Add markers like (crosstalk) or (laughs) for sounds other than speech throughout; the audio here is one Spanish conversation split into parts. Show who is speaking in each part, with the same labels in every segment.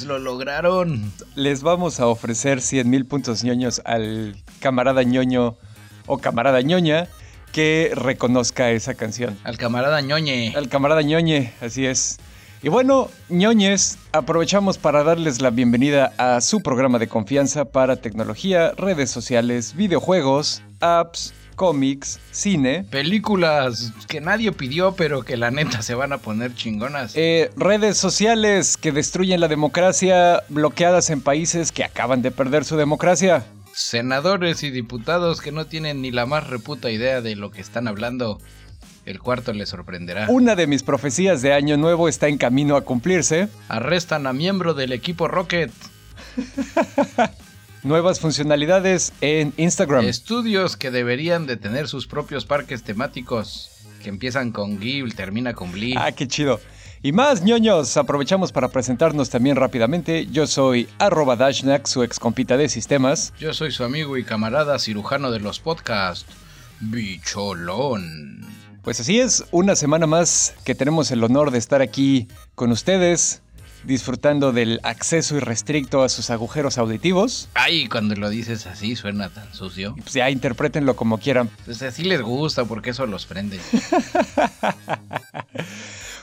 Speaker 1: Lo lograron.
Speaker 2: Les vamos a ofrecer 100 mil puntos ñoños al camarada ñoño o camarada ñoña que reconozca esa canción.
Speaker 1: Al camarada ñoñe.
Speaker 2: Al camarada ñoñe, así es. Y bueno, ñoñes, aprovechamos para darles la bienvenida a su programa de confianza para tecnología, redes sociales, videojuegos, apps, cómics, cine.
Speaker 1: Películas que nadie pidió, pero que la neta se van a poner chingonas.
Speaker 2: Eh, redes sociales que destruyen la democracia, bloqueadas en países que acaban de perder su democracia.
Speaker 1: Senadores y diputados que no tienen ni la más reputa idea de lo que están hablando. El cuarto le sorprenderá.
Speaker 2: Una de mis profecías de Año Nuevo está en camino a cumplirse.
Speaker 1: Arrestan a miembro del equipo Rocket. (laughs)
Speaker 2: Nuevas funcionalidades en Instagram.
Speaker 1: Estudios que deberían de tener sus propios parques temáticos. Que empiezan con Gil, termina con Glee.
Speaker 2: Ah, qué chido. Y más ñoños, aprovechamos para presentarnos también rápidamente. Yo soy arroba Dashnak, su ex compita de sistemas.
Speaker 1: Yo soy su amigo y camarada cirujano de los podcasts, Bicholón.
Speaker 2: Pues así es, una semana más que tenemos el honor de estar aquí con ustedes, disfrutando del acceso irrestricto a sus agujeros auditivos.
Speaker 1: Ay, cuando lo dices así suena tan sucio.
Speaker 2: Pues ya interpretenlo como quieran.
Speaker 1: Pues así les gusta porque eso los prende. (laughs)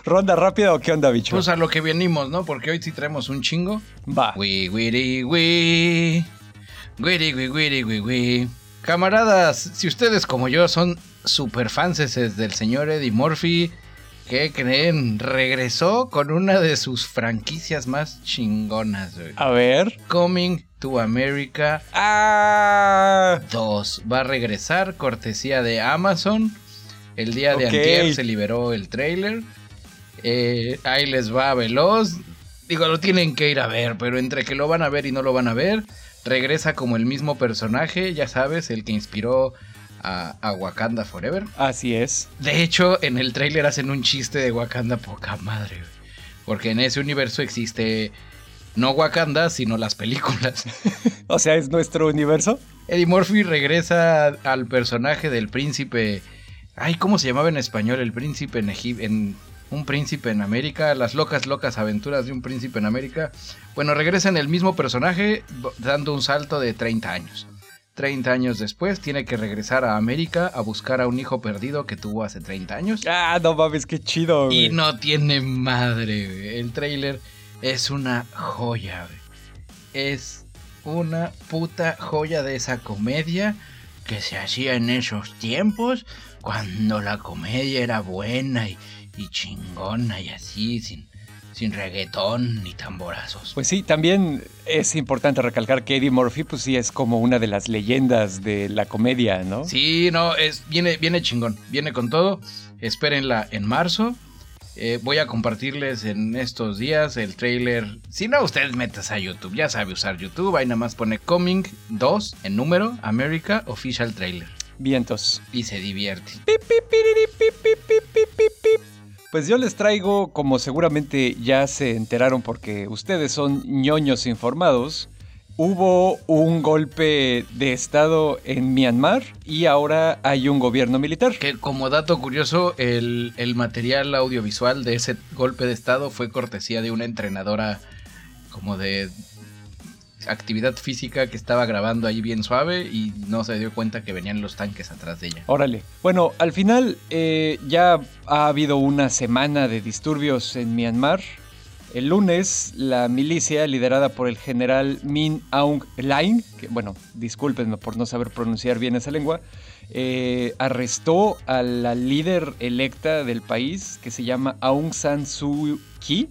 Speaker 2: ¿Ronda rápida o qué onda, bicho?
Speaker 1: Pues a lo que venimos, ¿no? Porque hoy sí traemos un chingo.
Speaker 2: Va.
Speaker 1: Wii, wiri, wii. Camaradas, si ustedes como yo son super fans del señor Eddie Murphy, ¿qué creen? Regresó con una de sus franquicias más chingonas, güey.
Speaker 2: A ver.
Speaker 1: Coming to America
Speaker 2: Ah.
Speaker 1: 2. Va a regresar cortesía de Amazon. El día de
Speaker 2: Ok.
Speaker 1: antier se liberó el trailer. Eh, ahí les va veloz. Digo, lo tienen que ir a ver, pero entre que lo van a ver y no lo van a ver, regresa como el mismo personaje, ya sabes, el que inspiró a, a Wakanda Forever.
Speaker 2: Así es.
Speaker 1: De hecho, en el tráiler hacen un chiste de Wakanda poca madre, porque en ese universo existe no Wakanda, sino las películas. (laughs)
Speaker 2: O sea, es nuestro universo.
Speaker 1: Eddie Murphy regresa al personaje del príncipe. Ay, ¿cómo se llamaba en español? El príncipe en Egipto. En un príncipe en América. Las locas, locas aventuras de un príncipe en América. Bueno, regresa en el mismo personaje, dando un salto de 30 años. 30 años después, tiene que regresar a América a buscar a un hijo perdido que tuvo hace 30 años.
Speaker 2: Ah, no mames, qué chido. güey.
Speaker 1: Y no tiene madre, güey. El trailer es una joya, güey. Es una puta joya de esa comedia que se hacía en esos tiempos cuando la comedia era buena y, y chingona y así, sin, sin reggaetón ni tamborazos.
Speaker 2: Pues sí, también es importante recalcar que Eddie Murphy, pues sí, es como una de las leyendas de la comedia, ¿no?
Speaker 1: Sí, no, es, viene, viene chingón, viene con todo. Espérenla en marzo. Eh, voy a compartirles en estos días el trailer. Si no, ustedes metas a YouTube, ya sabe usar YouTube. Ahí nada más pone Coming 2 en número, America Official Trailer.
Speaker 2: Vientos.
Speaker 1: Y se divierte.
Speaker 2: Pues yo les traigo, como seguramente ya se enteraron porque ustedes son ñoños informados, hubo un golpe de estado en Myanmar y ahora hay un gobierno militar.
Speaker 1: Que como dato curioso, el, el material audiovisual de ese golpe de estado fue cortesía de una entrenadora como de actividad física que estaba grabando ahí bien suave y no se dio cuenta que venían los tanques atrás de ella.
Speaker 2: Órale. Bueno, al final eh, ya ha habido una semana de disturbios en Myanmar. El lunes, la milicia liderada por el general Min Aung Hlaing, bueno, discúlpenme por no saber pronunciar bien esa lengua, eh, arrestó a la líder electa del país, que se llama Aung San Suu Kyi,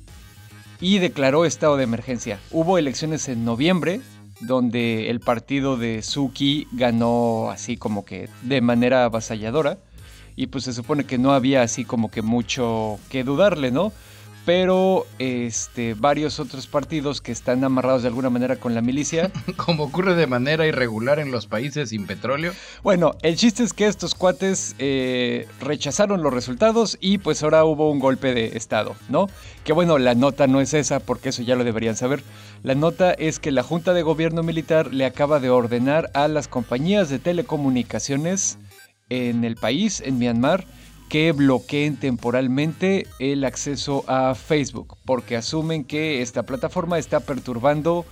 Speaker 2: y declaró estado de emergencia. Hubo elecciones en noviembre, donde el partido de Suu Kyi ganó así como que de manera avasalladora. Y pues se supone que no había así como que mucho que dudarle, ¿no? Pero este, varios otros partidos que están amarrados de alguna manera con la milicia. (laughs)
Speaker 1: Como ocurre de manera irregular en los países sin petróleo.
Speaker 2: Bueno, el chiste es que estos cuates eh, rechazaron los resultados y pues ahora hubo un golpe de Estado, ¿no? Que bueno, la nota no es esa porque eso ya lo deberían saber. La nota es que la Junta de Gobierno Militar le acaba de ordenar a las compañías de telecomunicaciones en el país, en Myanmar, que bloqueen temporalmente el acceso a Facebook, porque asumen que esta plataforma está perturbando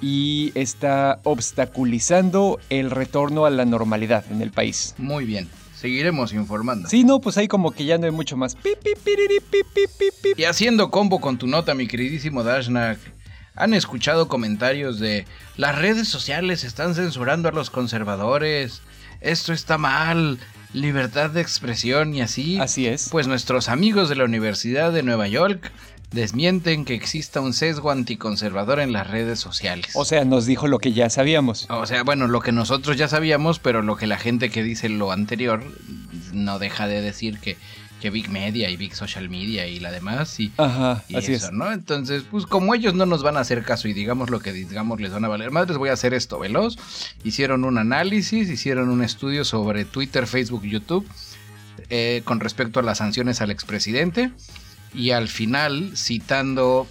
Speaker 2: y está obstaculizando el retorno a la normalidad en el país.
Speaker 1: Muy bien, seguiremos informando.
Speaker 2: Sí, no, pues ahí como que ya no hay mucho más.
Speaker 1: Y haciendo combo con tu nota, mi queridísimo Dashnak, ¿han escuchado comentarios de las redes sociales están censurando a los conservadores? Esto está mal, libertad de expresión y así.
Speaker 2: Así es.
Speaker 1: Pues nuestros amigos de la Universidad de Nueva York desmienten que exista un sesgo anticonservador en las redes sociales.
Speaker 2: O sea, nos dijo lo que ya sabíamos.
Speaker 1: O sea, bueno, lo que nosotros ya sabíamos, pero lo que la gente que dice lo anterior no deja de decir que que Big Media y Big Social Media y la demás. Y,
Speaker 2: Ajá,
Speaker 1: y
Speaker 2: así
Speaker 1: eso,
Speaker 2: es.
Speaker 1: ¿no? Entonces, pues como ellos no nos van a hacer caso y digamos lo que digamos les van a valer más, les voy a hacer esto veloz. Hicieron un análisis, hicieron un estudio sobre Twitter, Facebook, YouTube eh, con respecto a las sanciones al expresidente. Y al final, citando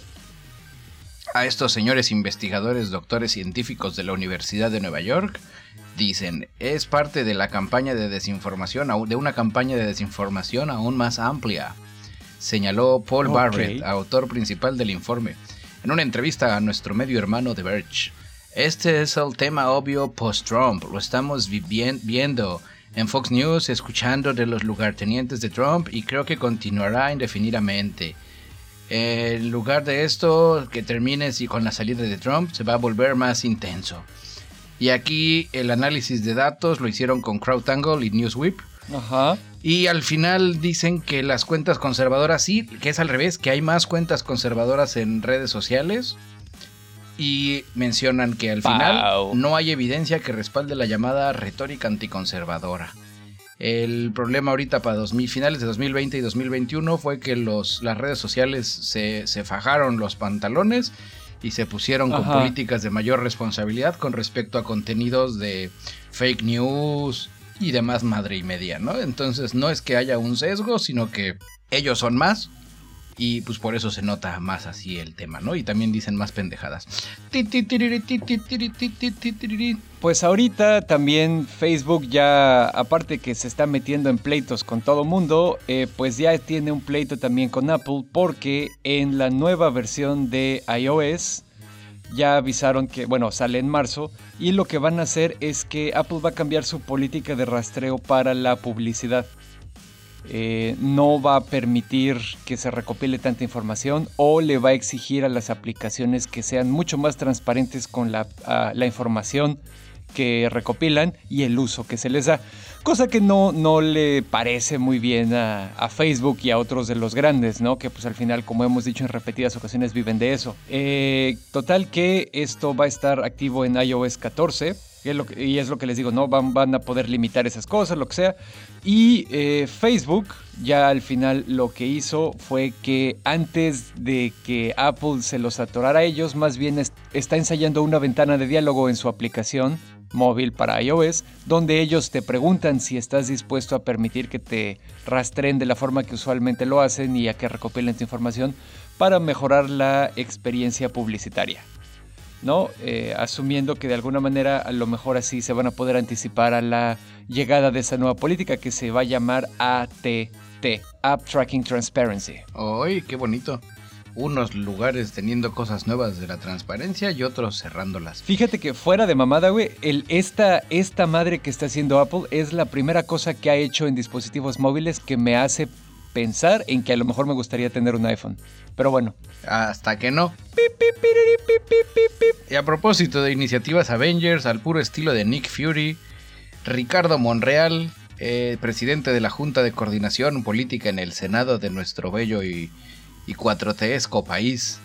Speaker 1: a estos señores investigadores, doctores científicos de la Universidad de Nueva York, dicen, es parte de la campaña de desinformación, de una campaña de desinformación aún más amplia, señaló Paul. Barrett, autor principal del informe, en una entrevista a nuestro medio hermano The Verge. Este es el tema obvio post-Trump, lo estamos viendo en Fox News, escuchando de los lugartenientes de Trump y creo que continuará indefinidamente. En lugar de esto, que termine si con la salida de Trump, se va a volver más intenso. Y aquí el análisis de datos lo hicieron con CrowdTangle y Newswhip.
Speaker 2: Ajá.
Speaker 1: Y al final dicen que las cuentas conservadoras sí, que es al revés, que hay más cuentas conservadoras en redes sociales. Y mencionan que al final no hay evidencia que respalde la llamada retórica anticonservadora. El problema ahorita para 2000, finales de 2020 y 2021 fue que los, las redes sociales se, se fajaron los pantalones y se pusieron con políticas de mayor responsabilidad con respecto a contenidos de fake news y demás madre y media, ¿no? Entonces no es que haya un sesgo, sino que ellos son más y pues por eso se nota más así el tema, ¿no? Y también dicen más pendejadas.
Speaker 2: Pues ahorita también Facebook ya, aparte que se está metiendo en pleitos con todo mundo, eh, pues ya tiene un pleito también con Apple porque en la nueva versión de iOS ya avisaron que, bueno, sale en marzo y lo que van a hacer es que Apple va a cambiar su política de rastreo para la publicidad. Eh, no va a permitir que se recopile tanta información o le va a exigir a las aplicaciones que sean mucho más transparentes con la, información que recopilan y el uso que se les da. Cosa que no, no le parece muy bien a, a Facebook y a otros de los grandes, ¿no? Que pues al final, como hemos dicho en repetidas ocasiones, viven de eso. Eh, total que esto va a estar activo en iOS 14. Y es lo que- les digo, ¿no? Van, a poder limitar esas cosas, lo que sea. Y eh, Facebook ya al final lo que hizo fue que antes de que Apple se los atorara a ellos, más bien es- está ensayando una ventana de diálogo en su aplicación móvil para iOS, donde ellos te preguntan si estás dispuesto a permitir que te rastreen de la forma que usualmente lo hacen y a que recopilen tu información para mejorar la experiencia publicitaria. ¿No? Eh, asumiendo que de alguna manera a lo mejor así se van a poder anticipar a la llegada de esa nueva política que se va a llamar ATT, App Tracking Transparency.
Speaker 1: ¡Ay, qué bonito! Unos lugares teniendo cosas nuevas de la transparencia y otros cerrándolas.
Speaker 2: Fíjate que fuera de mamada, güey, el, esta, esta madre que está haciendo Apple es la primera cosa que ha hecho en dispositivos móviles que me hace pensar en que a lo mejor me gustaría tener un iPhone. Pero bueno,
Speaker 1: Hasta que no. Y a propósito de iniciativas Avengers al puro estilo de Nick Fury, Ricardo Monreal, eh, presidente de la Junta de Coordinación Política en el Senado de nuestro bello y, y 4T país,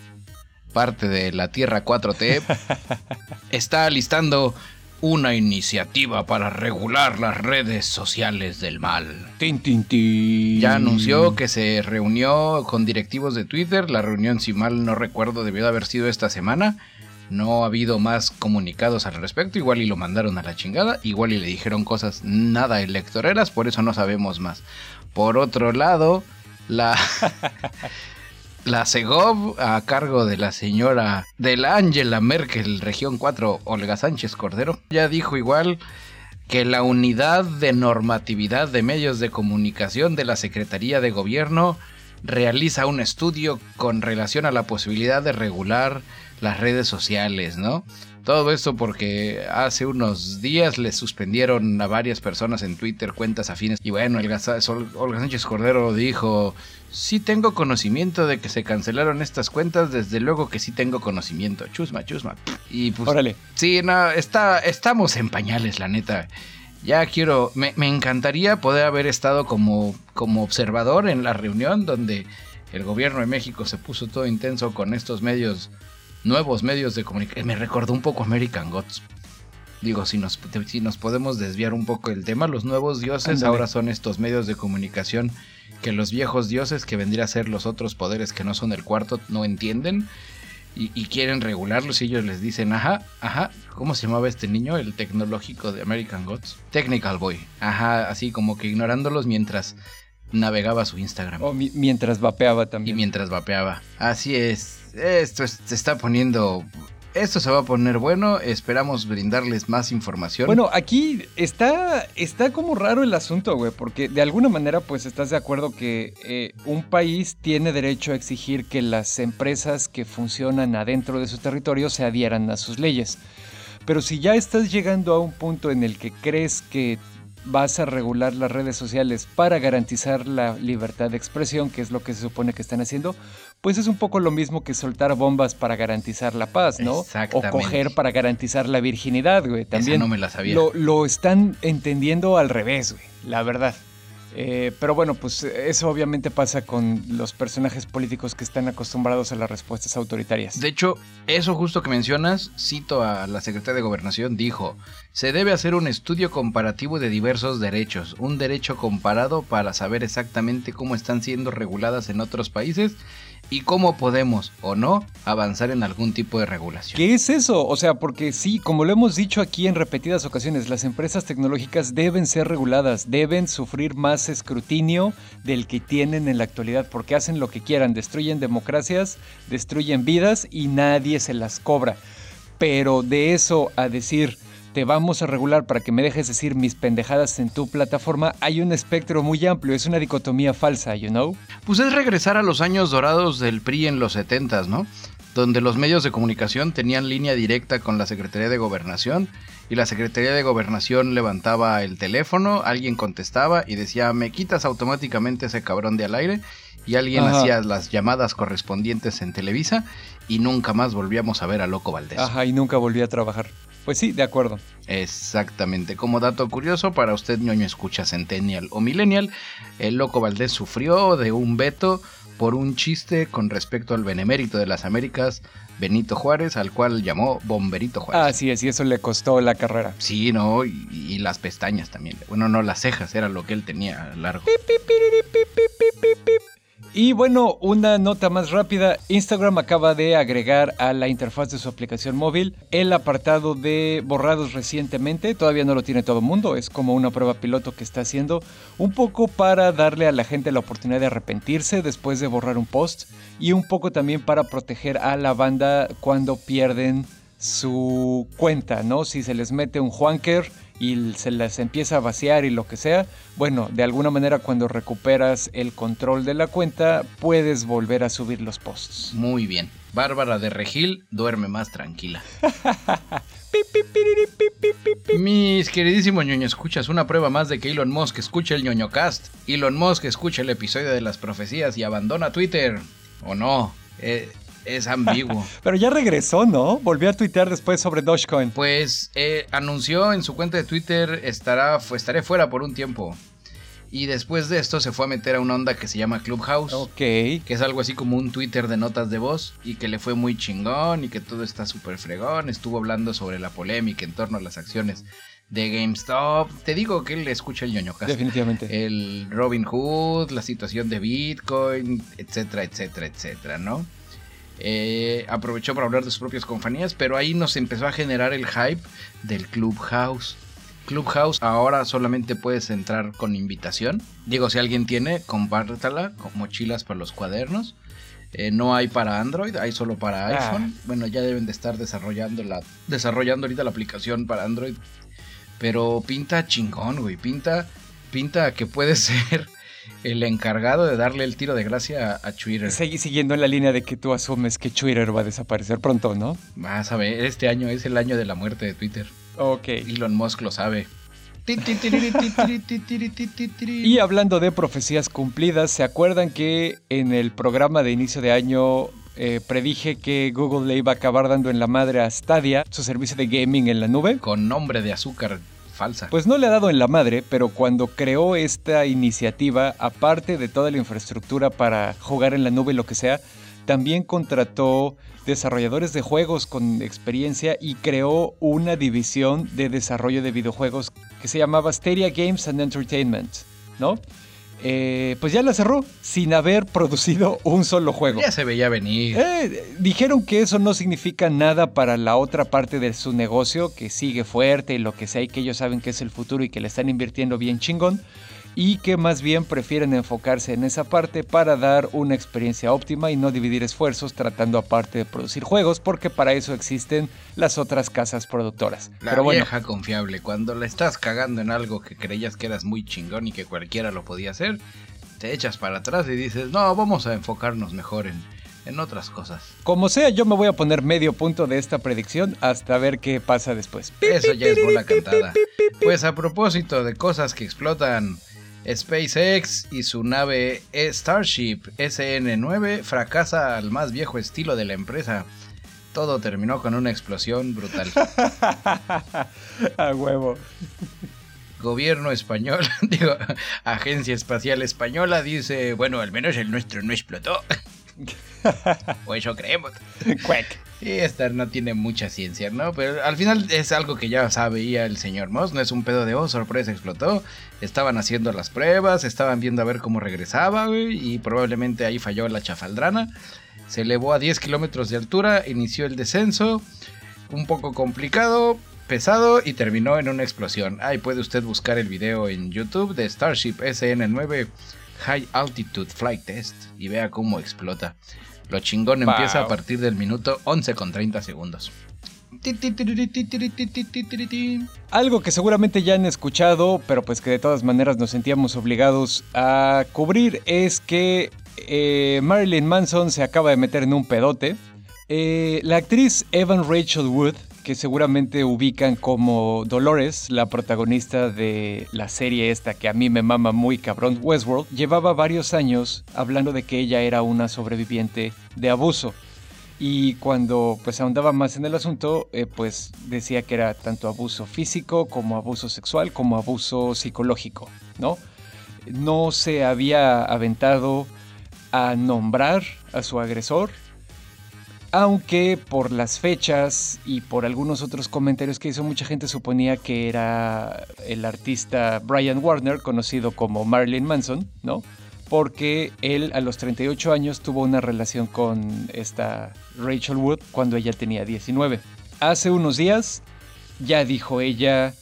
Speaker 1: parte de la Tierra 4T, (laughs) está alistando una iniciativa para regular las redes sociales del mal.
Speaker 2: Tin, tin, tin.
Speaker 1: Ya anunció que se reunió con directivos de Twitter. La reunión, si mal no recuerdo, debió de haber sido esta semana. No ha habido más comunicados al respecto. Igual y lo mandaron a la chingada. Igual y le dijeron cosas nada electoreras. Por eso no sabemos más. Por otro lado, la, (laughs) la Segov, a cargo de la señora de la Angela Merkel, región 4, Olga Sánchez Cordero, ya dijo igual que la unidad de normatividad de medios de comunicación de la Secretaría de Gobierno realiza un estudio con relación a la posibilidad de regular las redes sociales, ¿no? Todo esto porque hace unos días le suspendieron a varias personas en Twitter cuentas afines. Y bueno, Olga Sánchez Cordero dijo, sí tengo conocimiento de que se cancelaron estas cuentas, desde luego que sí tengo conocimiento. Chusma, chusma. Y pues...
Speaker 2: Órale.
Speaker 1: Sí, no, está, estamos en pañales, la neta. Ya quiero, me, me encantaría poder haber estado como, como observador en la reunión donde el gobierno de México se puso todo intenso con estos medios nuevos medios de comunicación. Me recordó un poco American Gods. Digo, si nos, si nos podemos desviar un poco el tema, los nuevos dioses ahora son estos medios de comunicación que los viejos dioses, que vendría a ser los otros poderes que no son el cuarto, no entienden y, quieren regularlos y ellos les dicen, ajá, ajá, ¿cómo se llamaba este niño? El tecnológico de American Gods. Technical Boy. Ajá, así como que ignorándolos mientras navegaba su Instagram.
Speaker 2: O mientras vapeaba también.
Speaker 1: Y mientras vapeaba. Así es esto se está poniendo esto se va a poner bueno, esperamos brindarles más información.
Speaker 2: Bueno, aquí está, está como raro el asunto, güey, porque de alguna manera pues estás de acuerdo que eh, un país tiene derecho a exigir que las empresas que funcionan adentro de su territorio se adhieran a sus leyes. Pero si ya estás llegando a un punto en el que crees que vas a regular las redes sociales para garantizar la libertad de expresión, que es lo que se supone que están haciendo, pues es un poco lo mismo que soltar bombas para garantizar la paz, ¿no? O coger para garantizar la virginidad, güey. También
Speaker 1: no me la sabía.
Speaker 2: Lo, lo están entendiendo al revés, güey, la verdad. Eh, pero bueno, pues eso obviamente pasa con los personajes políticos que están acostumbrados a las respuestas autoritarias.
Speaker 1: De hecho, eso justo que mencionas, cito a la secretaria de Gobernación, dijo, se debe hacer un estudio comparativo de diversos derechos, un derecho comparado para saber exactamente cómo están siendo reguladas en otros países y cómo podemos o no avanzar en algún tipo de regulación.
Speaker 2: ¿Qué es eso? O sea, porque sí, como lo hemos dicho aquí en repetidas ocasiones, las empresas tecnológicas deben ser reguladas, deben sufrir más escrutinio del que tienen en la actualidad, porque hacen lo que quieran, destruyen democracias, destruyen vidas y nadie se las cobra. Pero de eso a decir te vamos a regular para que me dejes decir mis pendejadas en tu plataforma, hay un espectro muy amplio, es una dicotomía falsa, you know?
Speaker 1: Pues es regresar a los años dorados del PRI en los 70 ¿no? Donde los medios de comunicación tenían línea directa con la Secretaría de Gobernación y la Secretaría de Gobernación levantaba el teléfono, alguien contestaba y decía, me quitas automáticamente ese cabrón de al aire y alguien hacía las llamadas correspondientes en Televisa y nunca más volvíamos a ver a Loco Valdés.
Speaker 2: Ajá, y nunca volví a trabajar. Pues sí, de acuerdo.
Speaker 1: Exactamente. Como dato curioso, para usted, ñoño escucha Centennial o Millennial, el Loco Valdés sufrió de un veto por un chiste con respecto al benemérito de las Américas, Benito Juárez, al cual llamó Bomberito Juárez.
Speaker 2: Ah, sí, sí, eso le costó la carrera.
Speaker 1: Sí, ¿no? Y, las pestañas también. Bueno, no, las cejas era lo que él tenía largo.
Speaker 2: Y bueno, una nota más rápida, Instagram acaba de agregar a la interfaz de su aplicación móvil el apartado de borrados recientemente, todavía no lo tiene todo el mundo, es como una prueba piloto que está haciendo, un poco para darle a la gente la oportunidad de arrepentirse después de borrar un post y un poco también para proteger a la banda cuando pierden su cuenta, ¿no? Si se les mete un Juanker y se les empieza a vaciar y lo que sea, bueno, de alguna manera cuando recuperas el control de la cuenta puedes volver a subir los posts.
Speaker 1: Muy bien. Bárbara de Regil duerme más tranquila. (laughs) Mis queridísimos ñoño escuchas, una prueba más de que Elon Musk escucha el ñoño cast. Elon Musk escucha el episodio de las profecías y abandona Twitter. ¿O no? Eh, es ambiguo. (laughs)
Speaker 2: Pero ya regresó, ¿no? Volvió a tuitear después sobre Dogecoin.
Speaker 1: Pues eh, anunció en su cuenta de Twitter estará, estaré fuera por un tiempo. Y después de esto se fue a meter a una onda que se llama Clubhouse.
Speaker 2: Ok.
Speaker 1: Que es algo así como un Twitter de notas de voz y que le fue muy chingón y que todo está súper fregón. Estuvo hablando sobre la polémica en torno a las acciones de GameStop. Te digo que él escucha el ñoño
Speaker 2: Definitivamente.
Speaker 1: El Robin Hood, la situación de Bitcoin, etcétera, etcétera, etcétera, ¿no? Eh, aprovechó para hablar de sus propias compañías, pero ahí nos empezó a generar el hype del Clubhouse. Clubhouse ahora solamente puedes entrar con invitación. Digo, si alguien tiene, compártala con mochilas para los cuadernos. Eh, no hay para Android, hay solo para
Speaker 2: Ah.
Speaker 1: iPhone. Bueno, ya deben de estar desarrollando, la, desarrollando ahorita la aplicación para Android. Pero pinta chingón, güey. Pinta, pinta que puede (laughs) ser el encargado de darle el tiro de gracia a, a Twitter.
Speaker 2: Segui- siguiendo en la línea de que tú asumes que Twitter va a desaparecer pronto, ¿no?
Speaker 1: Vas a ver, este año es el año de la muerte de Twitter.
Speaker 2: Ok.
Speaker 1: Elon Musk lo sabe.
Speaker 2: Y hablando de profecías cumplidas, ¿se acuerdan que en el programa de inicio de año eh, predije que Google le iba a acabar dando en la madre a Stadia, su servicio de gaming en la nube?
Speaker 1: Con nombre de azúcar
Speaker 2: Pues no le ha dado en la madre, pero cuando creó esta iniciativa, aparte de toda la infraestructura para jugar en la nube lo que sea, también contrató desarrolladores de juegos con experiencia y creó una división de desarrollo de videojuegos que se llamaba Stadia Games and Entertainment, ¿no? Eh, pues ya la cerró sin haber producido un solo juego.
Speaker 1: ya se veía venir.
Speaker 2: Eh, dijeron que eso no significa nada para la otra parte de su negocio, que sigue fuerte y lo que sea, y que ellos saben que es el futuro y que le están invirtiendo bien chingón, y que más bien prefieren enfocarse en esa parte para dar una experiencia óptima y no dividir esfuerzos tratando aparte de producir juegos, porque para eso existen las otras casas productoras.
Speaker 1: La
Speaker 2: Pero bueno,
Speaker 1: vieja confiable. Cuando le estás cagando en algo que creías que eras muy chingón y que cualquiera lo podía hacer, te echas para atrás y dices, no, vamos a enfocarnos mejor en, en otras cosas.
Speaker 2: como sea, yo me voy a poner medio punto de esta predicción hasta ver qué pasa después.
Speaker 1: Eso ya es bola cantada. Pues a propósito de cosas que explotan, SpaceX y su nave Starship SN9 fracasa al más viejo estilo de la empresa. Todo terminó con una explosión brutal. (laughs)
Speaker 2: a huevo.
Speaker 1: Gobierno español, (laughs) digo, Agencia Espacial Española dice, bueno, al menos el nuestro no explotó. (laughs) o eso creemos.
Speaker 2: Cuec.
Speaker 1: Y esta no tiene mucha ciencia, ¿no? Pero al final es algo que ya sabía el señor Moss, no es un pedo de, oh, sorpresa, explotó. Estaban haciendo las pruebas, estaban viendo a ver cómo regresaba, güey, y probablemente ahí falló la chafaldrana. Se elevó a 10 kilómetros de altura, inició el descenso, un poco complicado, pesado y terminó en una explosión. Ahí puede usted buscar el video en YouTube de Starship SN9 High Altitude Flight Test y vea cómo explota. Lo chingón
Speaker 2: Wow.
Speaker 1: empieza a partir del minuto 11 con 30 segundos.
Speaker 2: Algo que seguramente ya han escuchado, pero pues que de todas maneras nos sentíamos obligados a cubrir es que eh, Marilyn Manson se acaba de meter en un pedote. Eh, la actriz Evan Rachel Wood, que seguramente ubican como Dolores, la protagonista de la serie esta que a mí me mama muy cabrón, Westworld, llevaba varios años hablando de que ella era una sobreviviente de abuso. Y cuando pues ahondaba más en el asunto, eh, pues decía que era tanto abuso físico como abuso sexual como abuso psicológico, ¿no? No se había aventado a nombrar a su agresor, aunque por las fechas y por algunos otros comentarios que hizo mucha gente suponía que era el artista Brian Warner, conocido como Marilyn Manson, ¿no? Porque él a los 38 años tuvo una relación con esta Rachel Wood cuando ella tenía 19. Hace unos días ya dijo ella,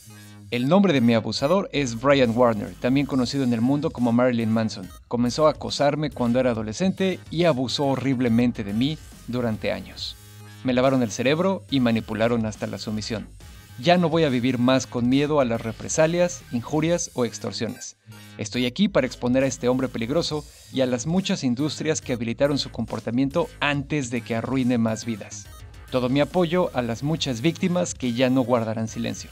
Speaker 2: el nombre de mi abusador es Brian Warner, también conocido en el mundo como Marilyn Manson. Comenzó a acosarme cuando era adolescente y abusó horriblemente de mí durante años. Me lavaron el cerebro y manipularon hasta la sumisión. Ya no voy a vivir más con miedo a las represalias, injurias o extorsiones. Estoy aquí para exponer a este hombre peligroso y a las muchas industrias que habilitaron su comportamiento antes de que arruine más vidas. Todo mi apoyo a las muchas víctimas que ya no guardarán silencio.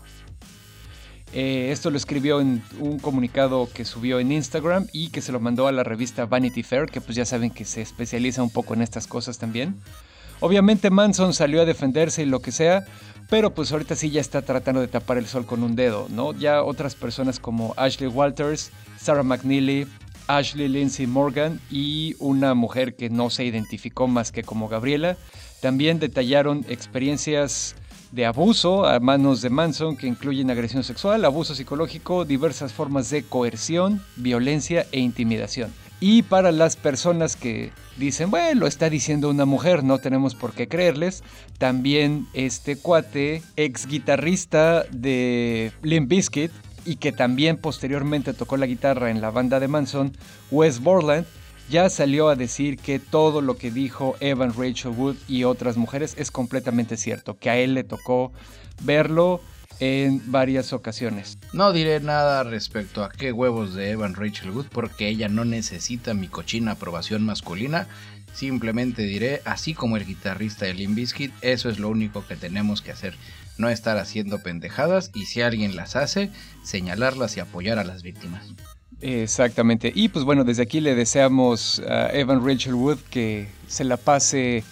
Speaker 2: Eh, esto lo escribió en un comunicado que subió en Instagram y que se lo mandó a la revista Vanity Fair, que pues ya saben que se especializa un poco en estas cosas también. Obviamente Manson salió a defenderse y lo que sea, pero pues ahorita sí ya está tratando de tapar el sol con un dedo, ¿no? Ya otras personas como Ashley Walters, Sarah McNeely, Ashley Lindsay Morgan y una mujer que no se identificó más que como Gabriela, también detallaron experiencias de abuso a manos de Manson que incluyen agresión sexual, abuso psicológico, diversas formas de coerción, violencia e intimidación. Y para las personas que dicen, bueno, lo está diciendo una mujer, no tenemos por qué creerles, también este cuate, ex guitarrista de Limp Bizkit y que también posteriormente tocó la guitarra en la banda de Manson, Wes Borland, ya salió a decir que todo lo que dijo Evan Rachel Wood y otras mujeres es completamente cierto, que a él le tocó verlo en varias ocasiones.
Speaker 1: No diré nada respecto a qué huevos de Evan Rachel Wood porque ella no necesita mi cochina aprobación masculina. Simplemente diré, así como el guitarrista de Limp eso es lo único que tenemos que hacer. No estar haciendo pendejadas y si alguien las hace, señalarlas y apoyar a las víctimas.
Speaker 2: Exactamente. Y pues bueno, desde aquí le deseamos a Evan Rachel Wood que se la pase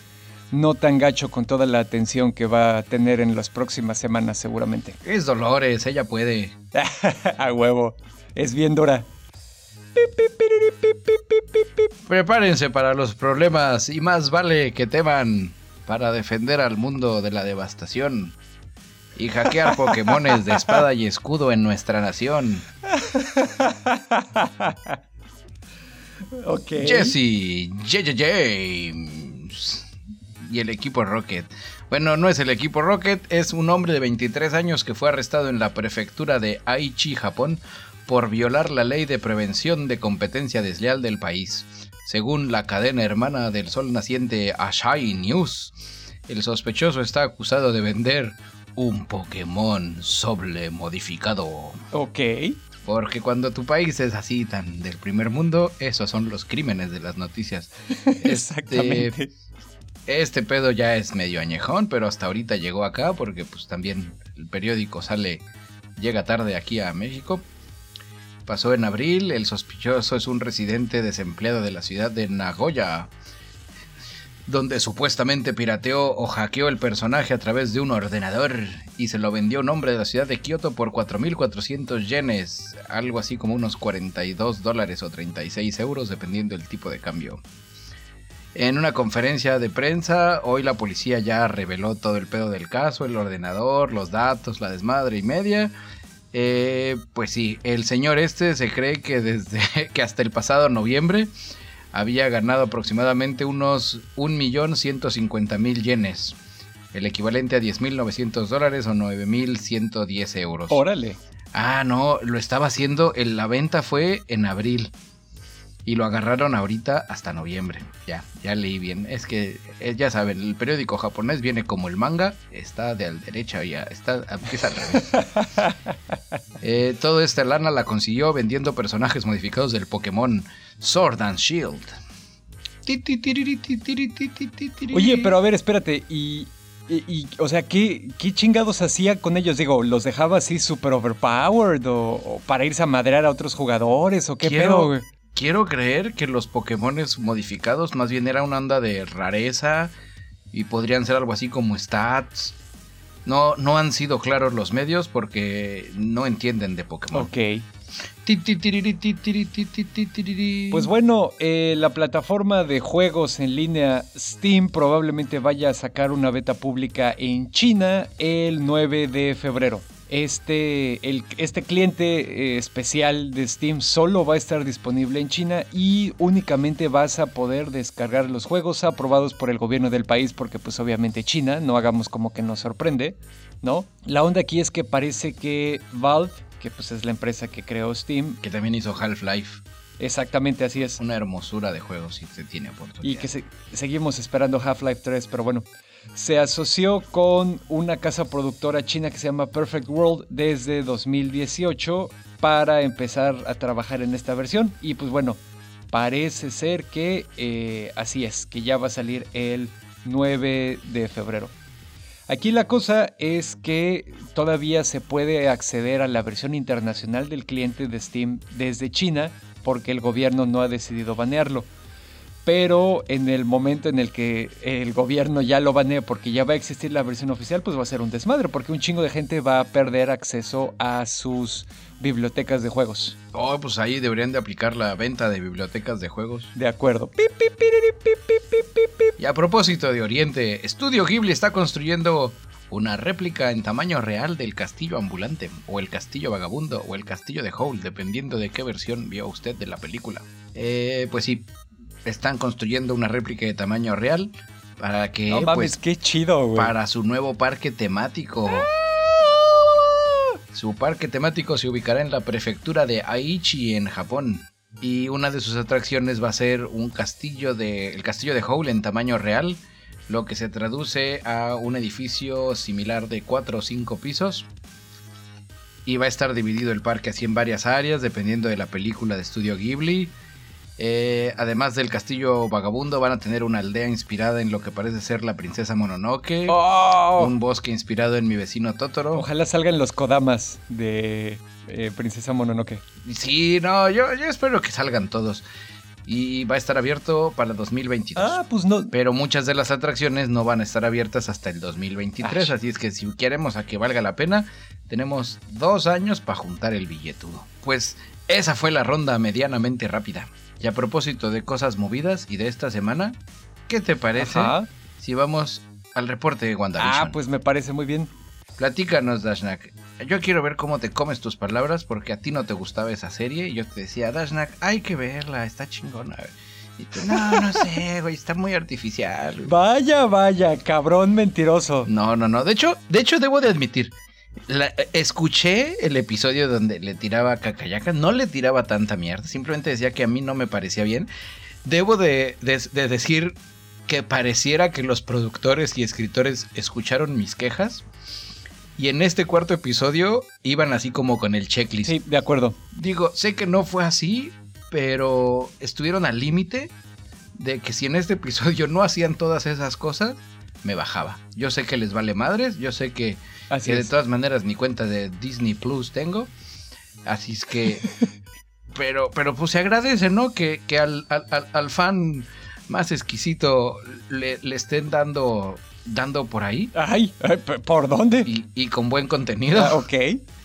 Speaker 2: no tan gacho con toda la atención que va a tener en las próximas semanas seguramente.
Speaker 1: Es Dolores, ella puede. (laughs)
Speaker 2: a huevo. Es bien dura.
Speaker 1: Prepárense para los problemas y más vale que teman para defender al mundo de la devastación y hackear Pokémones de espada y escudo en nuestra nación.
Speaker 2: ok.
Speaker 1: Jesse, JJ James y el equipo Rocket. Bueno, no es el equipo Rocket, es un hombre de 23 años que fue arrestado en la prefectura de Aichi, Japón, por violar la ley de prevención de competencia desleal del país. Según la cadena hermana del sol naciente Ashai News, el sospechoso está acusado de vender un Pokémon Soble modificado.
Speaker 2: Ok.
Speaker 1: Porque cuando tu país es así tan del primer mundo, esos son los crímenes de las noticias. (laughs)
Speaker 2: Exactamente.
Speaker 1: Este, este, pedo ya es medio añejón, pero hasta ahorita llegó acá porque pues también el periódico sale, llega tarde aquí a México. Pasó en abril, el sospechoso es un residente desempleado de la ciudad de Nagoya, donde supuestamente pirateó o hackeó el personaje a través de un ordenador y se lo vendió a un hombre de la ciudad de Kioto por 4.400 yenes, algo así como unos 42 dólares o 36 euros dependiendo del tipo de cambio. En una conferencia de prensa, hoy la policía ya reveló todo el pedo del caso, el ordenador, los datos, la desmadre y media. Eh, pues sí, el señor este se cree que desde (laughs) que hasta el pasado noviembre había ganado aproximadamente unos 1.150.000 yenes, el equivalente a 10.900 dólares o 9.110 euros.
Speaker 2: Órale.
Speaker 1: Ah, no, lo estaba haciendo, la venta fue en abril. Y lo agarraron ahorita hasta noviembre. Ya, ya leí bien. Es que, eh, ya saben, el periódico japonés viene como el manga. Está de al derecha, ya. Está, empieza al revés. (laughs) eh, toda esta lana la consiguió vendiendo personajes modificados del Pokémon Sword and Shield.
Speaker 2: Oye, pero a ver, espérate. Y, y, o sea, ¿qué, ¿qué, chingados hacía con ellos? Digo, ¿los dejaba así super overpowered o, o para irse a madrear a otros jugadores o qué
Speaker 1: quiero,
Speaker 2: pedo?
Speaker 1: Quiero creer que los Pokémones modificados más bien era una onda de rareza y podrían ser algo así como stats. No, no han sido claros los medios porque no entienden de Pokémon.
Speaker 2: Ok. Pues bueno, eh, la plataforma de juegos en línea Steam probablemente vaya a sacar una beta pública en China el 9 de febrero. Este, el, este cliente eh, especial de Steam solo va a estar disponible en China y únicamente vas a poder descargar los juegos aprobados por el gobierno del país porque pues obviamente China, no hagamos como que nos sorprende, ¿no? La onda aquí es que parece que Valve que pues es la empresa que creó Steam.
Speaker 1: Que también hizo Half-Life.
Speaker 2: Exactamente, así es.
Speaker 1: Una hermosura de juegos si se tiene oportunidad.
Speaker 2: Y que se, seguimos esperando Half-Life 3, pero bueno. Se asoció con una casa productora china que se llama Perfect World desde 2018 para empezar a trabajar en esta versión. Y pues bueno, parece ser que eh, así es, que ya va a salir el 9 de febrero. Aquí la cosa es que todavía se puede acceder a la versión internacional del cliente de Steam desde China porque el gobierno no ha decidido banearlo. Pero en el momento en el que el gobierno ya lo banee porque ya va a existir la versión oficial, pues va a ser un desmadre, porque un chingo de gente va a perder acceso a sus bibliotecas de juegos.
Speaker 1: Oh, pues ahí deberían de aplicar la venta de bibliotecas de juegos.
Speaker 2: De acuerdo.
Speaker 1: Y a propósito de Oriente, Estudio Ghibli está construyendo una réplica en tamaño real del castillo ambulante, o el castillo vagabundo, o el castillo de Howl, dependiendo de qué versión vio usted de la película. Eh, pues sí, están construyendo una réplica de tamaño real para que
Speaker 2: no mames,
Speaker 1: pues,
Speaker 2: qué chido, güey.
Speaker 1: para su nuevo parque temático. Su parque temático se ubicará en la prefectura de Aichi en Japón. Y una de sus atracciones va a ser un castillo de el castillo de Howl en tamaño real, lo que se traduce a un edificio similar de 4 o 5 pisos. Y va a estar dividido el parque así en varias áreas, dependiendo de la película de estudio Ghibli. Eh, además del castillo vagabundo, van a tener una aldea inspirada en lo que parece ser la princesa Mononoke.
Speaker 2: Oh.
Speaker 1: Un bosque inspirado en mi vecino Totoro.
Speaker 2: Ojalá salgan los Kodamas de eh, Princesa Mononoke.
Speaker 1: Sí, no, yo, yo espero que salgan todos. Y va a estar abierto para 2022.
Speaker 2: Ah, pues no.
Speaker 1: Pero muchas de las atracciones no van a estar abiertas hasta el 2023.
Speaker 2: Ay.
Speaker 1: Así es que si queremos a que valga la pena, tenemos dos años para juntar el billetudo. Pues esa fue la ronda medianamente rápida. Y a propósito de cosas movidas y de esta semana, ¿qué te parece
Speaker 2: Ajá.
Speaker 1: si vamos al reporte de WandaVision?
Speaker 2: Ah, pues me parece muy bien.
Speaker 1: Platícanos, Dashnak. Yo quiero ver cómo te comes tus palabras porque a ti no te gustaba esa serie y yo te decía, Dashnak, hay que verla, está chingona. Y tú, no, no sé, güey, está muy artificial. güey".
Speaker 2: Vaya, vaya, cabrón mentiroso.
Speaker 1: No, no, no. De hecho, de hecho debo de admitir, la- escuché el episodio donde le tiraba a Cacayaca, no le tiraba tanta mierda, simplemente decía que a mí no me parecía bien. Debo de, de- de decir que pareciera que los productores y escritores escucharon mis quejas. Y en este cuarto episodio iban así como con el checklist.
Speaker 2: Sí, de acuerdo.
Speaker 1: Digo, sé que no fue así, pero estuvieron al límite de que si en este episodio no hacían todas esas cosas, me bajaba. Yo sé que les vale madres, yo sé que,
Speaker 2: Así
Speaker 1: que de todas maneras ni cuenta de Disney Plus tengo. Así es que... (laughs) pero, pero pues se agradece, ¿no? Que, que al, al- al- fan más exquisito le, le estén dando, dando por ahí.
Speaker 2: Ay, ¿por dónde?
Speaker 1: Y, y con buen contenido.
Speaker 2: Ah, ok,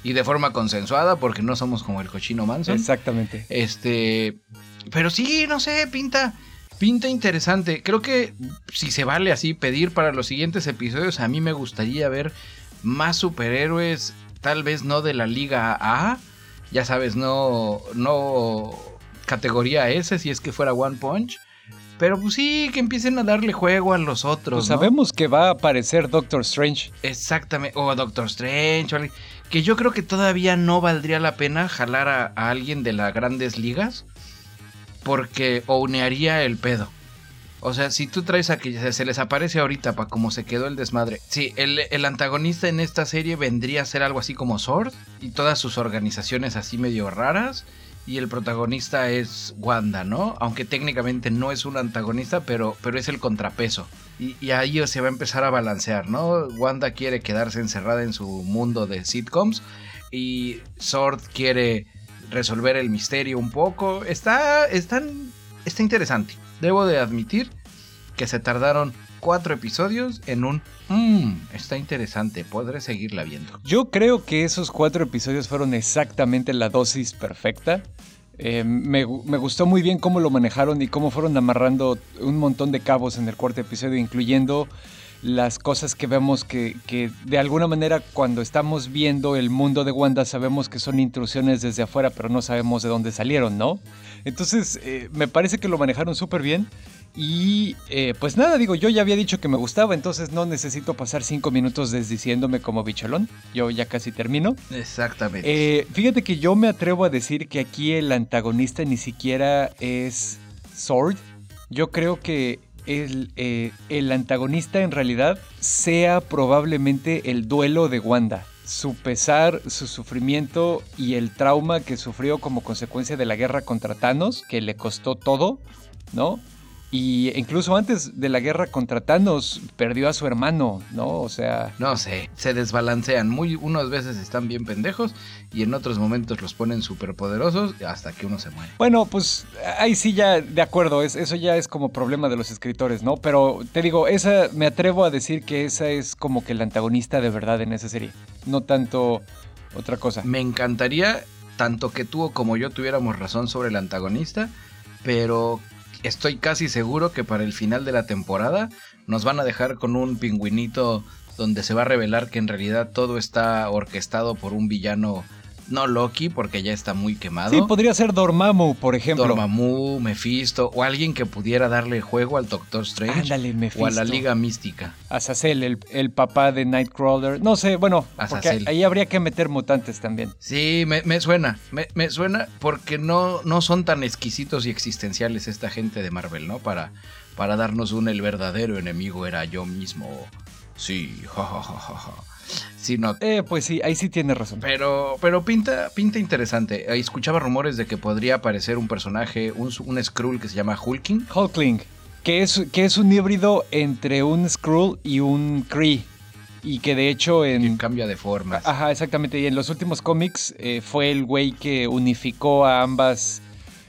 Speaker 1: Y de forma consensuada, porque no somos como el cochino Manson.
Speaker 2: exactamente.
Speaker 1: Este. Pero sí, no sé, pinta. Pinta interesante. Creo que si se vale así pedir para los siguientes episodios, a mí me gustaría ver más superhéroes. Tal vez no de la Liga A. Ya sabes, no. No. Categoría S, si es que fuera One Punch. Pero pues sí, que empiecen a darle juego a los otros.
Speaker 2: Pues
Speaker 1: ¿no?
Speaker 2: sabemos que va a aparecer Doctor Strange.
Speaker 1: Exactamente. O Doctor Strange. o alguien- Que yo creo que todavía no valdría la pena jalar a, a alguien de las grandes ligas. Porque ownearía el pedo. O sea, si tú traes a que se- les aparece ahorita para como se quedó el desmadre. Sí, el, el antagonista en esta serie vendría a ser algo así como Sword. Y todas sus organizaciones así medio raras. Y el protagonista es Wanda, ¿no? Aunque técnicamente no es un antagonista, pero, pero es el contrapeso. Y, ahí se va a empezar a balancear, ¿no? Wanda quiere quedarse encerrada en su mundo de sitcoms. Y Sword quiere resolver el misterio un poco. Está, está interesante. Debo de admitir que se tardaron cuatro episodios en un... Mmm, está interesante, podré seguirla viendo.
Speaker 2: Yo creo que esos cuatro episodios fueron exactamente la dosis perfecta. Eh, me, gu- me gustó muy bien cómo lo manejaron y cómo fueron amarrando un montón de cabos en el cuarto episodio, incluyendo las cosas que vemos que, que de alguna manera cuando estamos viendo el mundo de Wanda sabemos que son intrusiones desde afuera, pero no sabemos de dónde salieron, ¿no? Entonces, eh, me parece que lo manejaron súper bien. Y eh, pues nada, digo, yo ya había dicho que me gustaba, entonces no necesito pasar cinco minutos desdiciéndome como bicholón. Yo ya casi termino.
Speaker 1: Exactamente.
Speaker 2: Eh, fíjate que yo me atrevo a decir que aquí el antagonista ni siquiera es Sword. Yo creo que el, eh, el antagonista en realidad sea probablemente el duelo de Wanda. Su pesar, su sufrimiento y el trauma que sufrió como consecuencia de la guerra contra Thanos, que le costó todo, ¿no? Y incluso antes de la guerra contra Thanos perdió a su hermano, ¿no? O sea...
Speaker 1: No sé, se desbalancean. Muy, unas veces están bien pendejos y en otros momentos los ponen súper poderosos hasta que uno se muere.
Speaker 2: Bueno, pues ahí sí ya, de acuerdo, es, eso ya es como problema de los escritores, ¿no? Pero te digo, esa, me atrevo a decir que esa es como que el antagonista de verdad en esa serie. No tanto otra cosa.
Speaker 1: Me encantaría tanto que tú como yo tuviéramos razón sobre el antagonista, pero estoy casi seguro que para el final de la temporada nos van a dejar con un pingüinito donde se va a revelar que en realidad todo está orquestado por un villano no Loki, porque ya está muy quemado.
Speaker 2: Sí, podría ser Dormammu, por ejemplo.
Speaker 1: Dormammu, Mephisto, o alguien que pudiera darle juego al Doctor Strange.
Speaker 2: Ándale, Mephisto.
Speaker 1: O a la Liga Mística.
Speaker 2: Azazel, el, el papá de Nightcrawler. No sé, bueno, porque ahí habría que meter mutantes también.
Speaker 1: Sí, me, suena. Me, suena porque no, no son tan exquisitos y existenciales esta gente de Marvel, ¿no? Para, para darnos un el verdadero enemigo era yo mismo. Sí, jajajaja.
Speaker 2: Sí, no. Eh, pues sí, ahí sí tiene razón.
Speaker 1: Pero, pero pinta, pinta interesante. Escuchaba rumores de que podría aparecer un personaje, un, un Skrull que se llama Hulking.
Speaker 2: Hulkling, que es, que es un híbrido entre un Skrull y un Kree. Y que de hecho en...
Speaker 1: Que cambia de forma.
Speaker 2: Ajá, exactamente. Y en los últimos cómics eh, fue el güey que unificó a ambas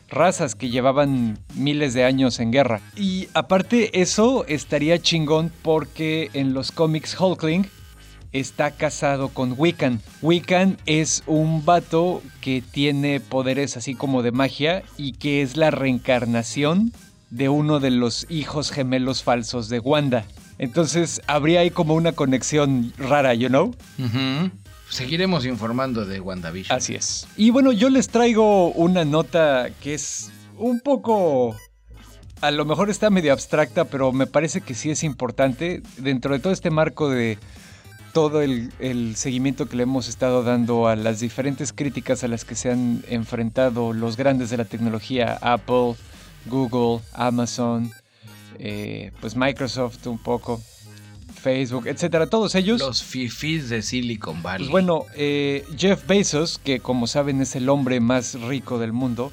Speaker 2: razas que llevaban miles de años en guerra. Y aparte eso estaría chingón porque en los cómics Hulkling está casado con Wiccan. Wiccan es un vato que tiene poderes así como de magia y que es la reencarnación de uno de los hijos gemelos falsos de Wanda. Entonces habría ahí como una conexión rara, you know?
Speaker 1: Seguiremos informando de WandaVision.
Speaker 2: Así es. Y bueno, yo les traigo una nota que es un poco a lo mejor está medio abstracta, pero me parece que sí es importante dentro de todo este marco de todo el, seguimiento que le hemos estado dando a las diferentes críticas a las que se han enfrentado los grandes de la tecnología, Apple, Google, Amazon, eh, pues Microsoft un poco, Facebook, etcétera, todos ellos.
Speaker 1: Los fifis de Silicon Valley.
Speaker 2: Pues bueno, eh, Jeff Bezos, que como saben es el hombre más rico del mundo,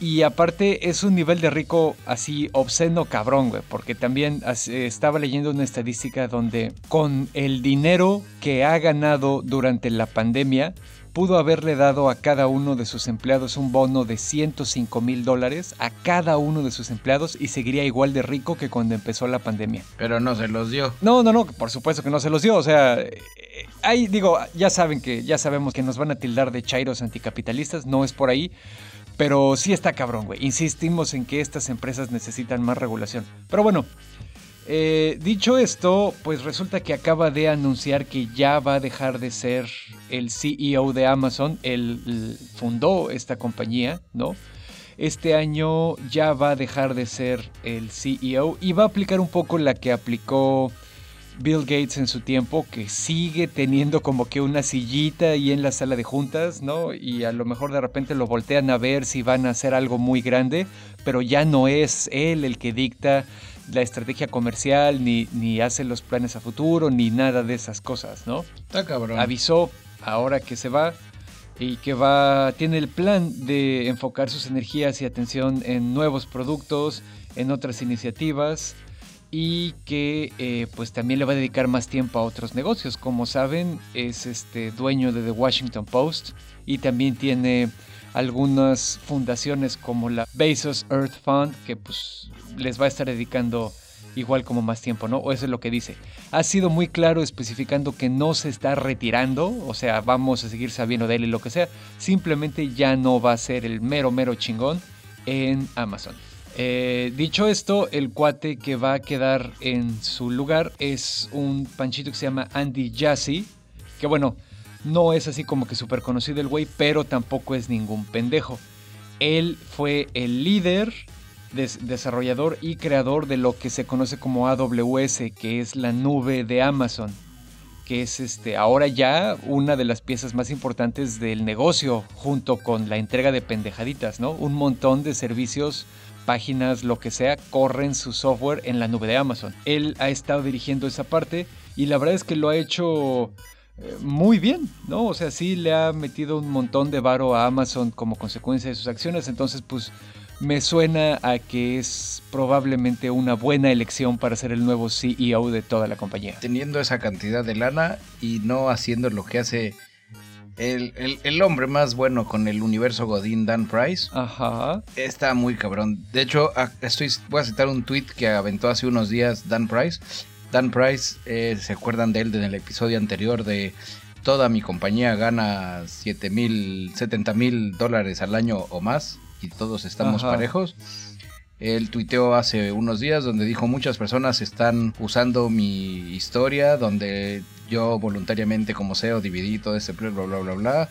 Speaker 2: y aparte es un nivel de rico así obsceno cabrón, güey, porque también estaba leyendo una estadística donde con el dinero que ha ganado durante la pandemia, pudo haberle dado a cada uno de sus empleados un bono de 105 mil dólares a cada uno de sus empleados y seguiría igual de rico que cuando empezó la pandemia.
Speaker 1: Pero no se los dio.
Speaker 2: No, no, no, por supuesto que no se los dio. O sea, eh, ahí digo, ya saben que, ya sabemos que nos van a tildar de chairos anticapitalistas, no es por ahí. Pero sí está cabrón, güey. Insistimos en que estas empresas necesitan más regulación. Pero bueno, eh, dicho esto, pues resulta que acaba de anunciar que ya va a dejar de ser el CEO de Amazon. Él fundó esta compañía, ¿no? Este año ya va a dejar de ser el CEO y va a aplicar un poco la que aplicó Bill Gates en su tiempo, que sigue teniendo como que una sillita ahí en la sala de juntas, ¿no? Y a lo mejor de repente lo voltean a ver si van a hacer algo muy grande, pero ya no es él el que dicta la estrategia comercial, ni, ni hace los planes a futuro, ni nada de esas cosas, ¿no?
Speaker 1: Está cabrón.
Speaker 2: Avisó ahora que se va y que va, tiene el plan de enfocar sus energías y atención en nuevos productos, en otras iniciativas y que eh, pues también le va a dedicar más tiempo a otros negocios. Como saben, es este dueño de The Washington Post y también tiene algunas fundaciones como la Bezos Earth Fund que pues les va a estar dedicando igual como más tiempo, ¿no? O eso es lo que dice. Ha sido muy claro especificando que no se está retirando, o sea, vamos a seguir sabiendo de él y lo que sea, simplemente ya no va a ser el mero mero chingón en Amazon. Eh, dicho esto, el cuate que va a quedar en su lugar es un panchito que se llama Andy Jassy, que bueno, no es así como que súper conocido el güey, pero tampoco es ningún pendejo. Él fue el líder, desarrollador y creador de lo que se conoce como AWS, que es la nube de Amazon, que es este, ahora ya una de las piezas más importantes del negocio, junto con la entrega de pendejaditas, ¿no? Un montón de servicios páginas, lo que sea, corren su software en la nube de Amazon. Él ha estado dirigiendo esa parte y la verdad es que lo ha hecho eh, muy bien, ¿no? O sea, sí le ha metido un montón de varo a Amazon como consecuencia de sus acciones, entonces pues me suena a que es probablemente una buena elección para ser el nuevo CEO de toda la compañía.
Speaker 1: Teniendo esa cantidad de lana y no haciendo lo que hace el, el, hombre más bueno con el universo Godín, Dan Price.
Speaker 2: Ajá.
Speaker 1: Está muy cabrón. De hecho, estoy, voy a citar un tweet que aventó hace unos días Dan Price. Dan Price, eh, ¿se acuerdan de él en el episodio anterior de toda mi compañía gana 7 mil, 70 mil dólares al año o más y todos estamos parejos? Él tuiteó hace unos días donde dijo muchas personas están usando mi historia, donde yo voluntariamente como CEO dividí todo ese bla bla bla bla bla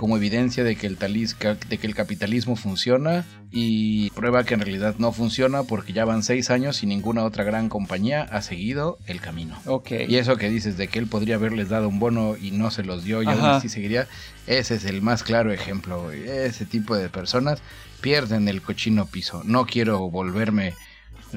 Speaker 1: como evidencia de que, el de que el capitalismo funciona y prueba que en realidad no funciona porque ya van seis años y ninguna otra gran compañía ha seguido el camino.
Speaker 2: Ok.
Speaker 1: Y eso que dices de que él podría haberles dado un bono y no se los dio y aún así seguiría, ese es el más claro ejemplo. Ese tipo de personas pierden el cochino piso. No quiero volverme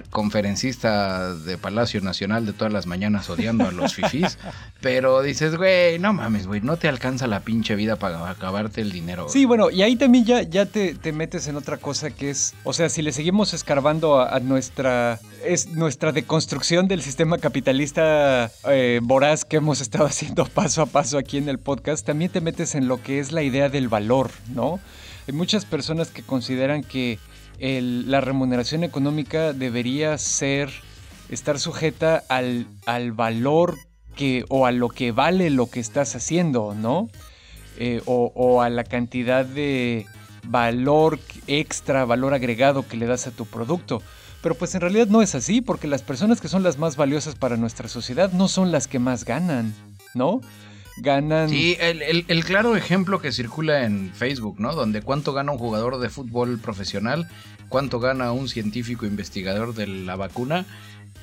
Speaker 1: conferencista de Palacio Nacional de todas las mañanas odiando a los (laughs) fifís, pero dices, güey, no mames, güey, no te alcanza la pinche vida para acabarte el dinero.
Speaker 2: Sí, bueno, y ahí también ya, ya te, metes en otra cosa que es, o sea, si le seguimos escarbando a, nuestra, es nuestra deconstrucción del sistema capitalista eh, voraz que hemos estado haciendo (laughs) paso a paso aquí en el podcast, también te metes en lo que es la idea del valor, ¿no? Hay muchas personas que consideran que la remuneración económica debería ser, estar sujeta al, al, valor que, o a lo que vale lo que estás haciendo, ¿no? Eh, o, o a la cantidad de valor extra, valor agregado que le das a tu producto. Pero pues en realidad no es así, porque las personas que son las más valiosas para nuestra sociedad no son las que más ganan, ¿no? Ganan.
Speaker 1: Sí, el, claro ejemplo que circula en Facebook, ¿no? Donde cuánto gana un jugador de fútbol profesional, cuánto gana un científico investigador de la vacuna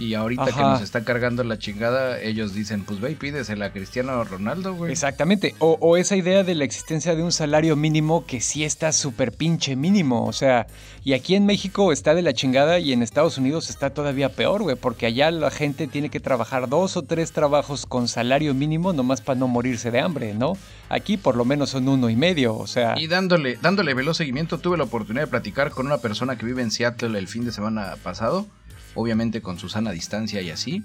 Speaker 1: y ahorita que nos está cargando la chingada, ellos dicen, pues ve y pídesela a Cristiano Ronaldo, güey.
Speaker 2: Exactamente. O, esa idea de la existencia de un salario mínimo que sí está súper pinche mínimo. O sea, y aquí en México está de la chingada y en Estados Unidos está todavía peor, güey. Porque allá la gente tiene que trabajar dos o tres trabajos con salario mínimo nomás para no morirse de hambre, ¿no? Aquí por lo menos son uno y medio, o sea.
Speaker 1: Y dándole, dándole veloz seguimiento, tuve la oportunidad de platicar con una persona que vive en Seattle el fin de semana pasado obviamente con Susana a distancia y así.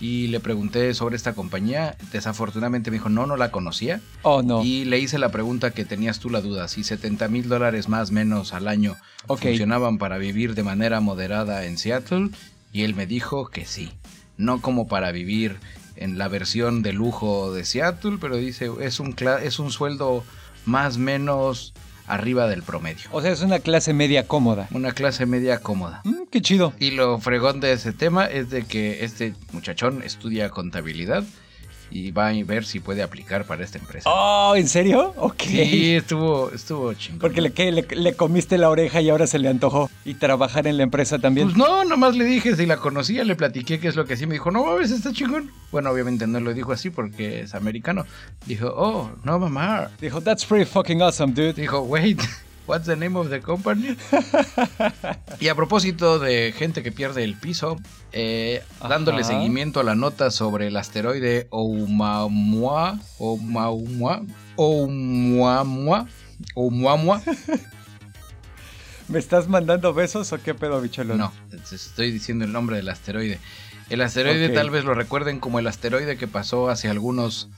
Speaker 1: Y le pregunté sobre esta compañía. Desafortunadamente me dijo, no, no la conocía.
Speaker 2: Oh, no.
Speaker 1: Y le hice la pregunta que tenías tú la duda, si 70 mil dólares más menos al año funcionaban para vivir de manera moderada en Seattle. Y él me dijo que sí. No como para vivir en la versión de lujo de Seattle, pero dice, es un, es un sueldo más menos arriba del promedio.
Speaker 2: O sea, es una clase media cómoda.
Speaker 1: Una clase media cómoda.
Speaker 2: Mm, qué chido.
Speaker 1: Y lo fregón de ese tema es de que este muchachón estudia contabilidad y va a ver si puede aplicar para esta empresa.
Speaker 2: Oh, ¿en serio? Ok.
Speaker 1: Sí, estuvo, estuvo chingón.
Speaker 2: Porque le, le, le, comiste la oreja y ahora se le antojó. ¿Y trabajar en la empresa también?
Speaker 1: Pues no, nomás le dije si la conocía, le platiqué qué es lo que sí. Me dijo, no mames, está chingón. Bueno, obviamente no lo dijo así porque es americano. Dijo, oh, no mamá.
Speaker 2: Dijo, that's pretty fucking awesome, dude.
Speaker 1: Dijo, wait. What's the name of the company? (laughs) y a propósito de gente que pierde el piso, eh, dándole seguimiento a la nota sobre el asteroide Oumuamua, Oumuamua, Oumuamua, Oumuamua. (laughs)
Speaker 2: ¿Me estás mandando besos o qué pedo, bicholón?
Speaker 1: No, estoy diciendo el nombre del asteroide. El asteroide tal vez lo recuerden como el asteroide que pasó hace algunos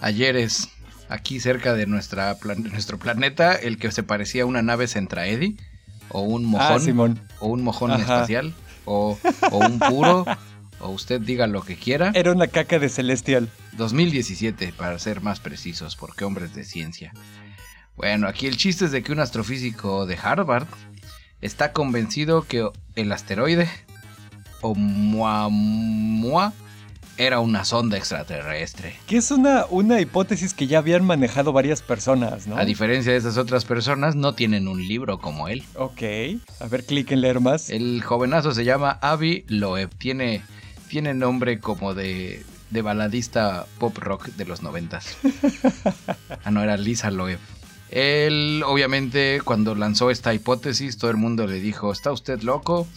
Speaker 1: ayeres aquí cerca de nuestra nuestro planeta, el que se parecía a una nave Centraedi, o un ah, mojón, o un mojón espacial, o, un puro, (laughs) o usted diga lo que quiera.
Speaker 2: Era una caca de celestial.
Speaker 1: 2017, para ser más precisos, porque hombres de ciencia. Bueno, aquí el chiste es de que un astrofísico de Harvard está convencido que el asteroide, o Muamua, era una sonda extraterrestre.
Speaker 2: Que es una, una hipótesis que ya habían manejado varias personas, ¿no?
Speaker 1: A diferencia de esas otras personas, no tienen un libro como él.
Speaker 2: Ok, a ver, clic en leer más.
Speaker 1: El jovenazo se llama Avi Loeb. Tiene, tiene nombre como de, de baladista pop rock de los noventas. (laughs) ah, no, era Lisa Loeb. Él, obviamente, cuando lanzó esta hipótesis, todo el mundo le dijo, ¿está usted loco?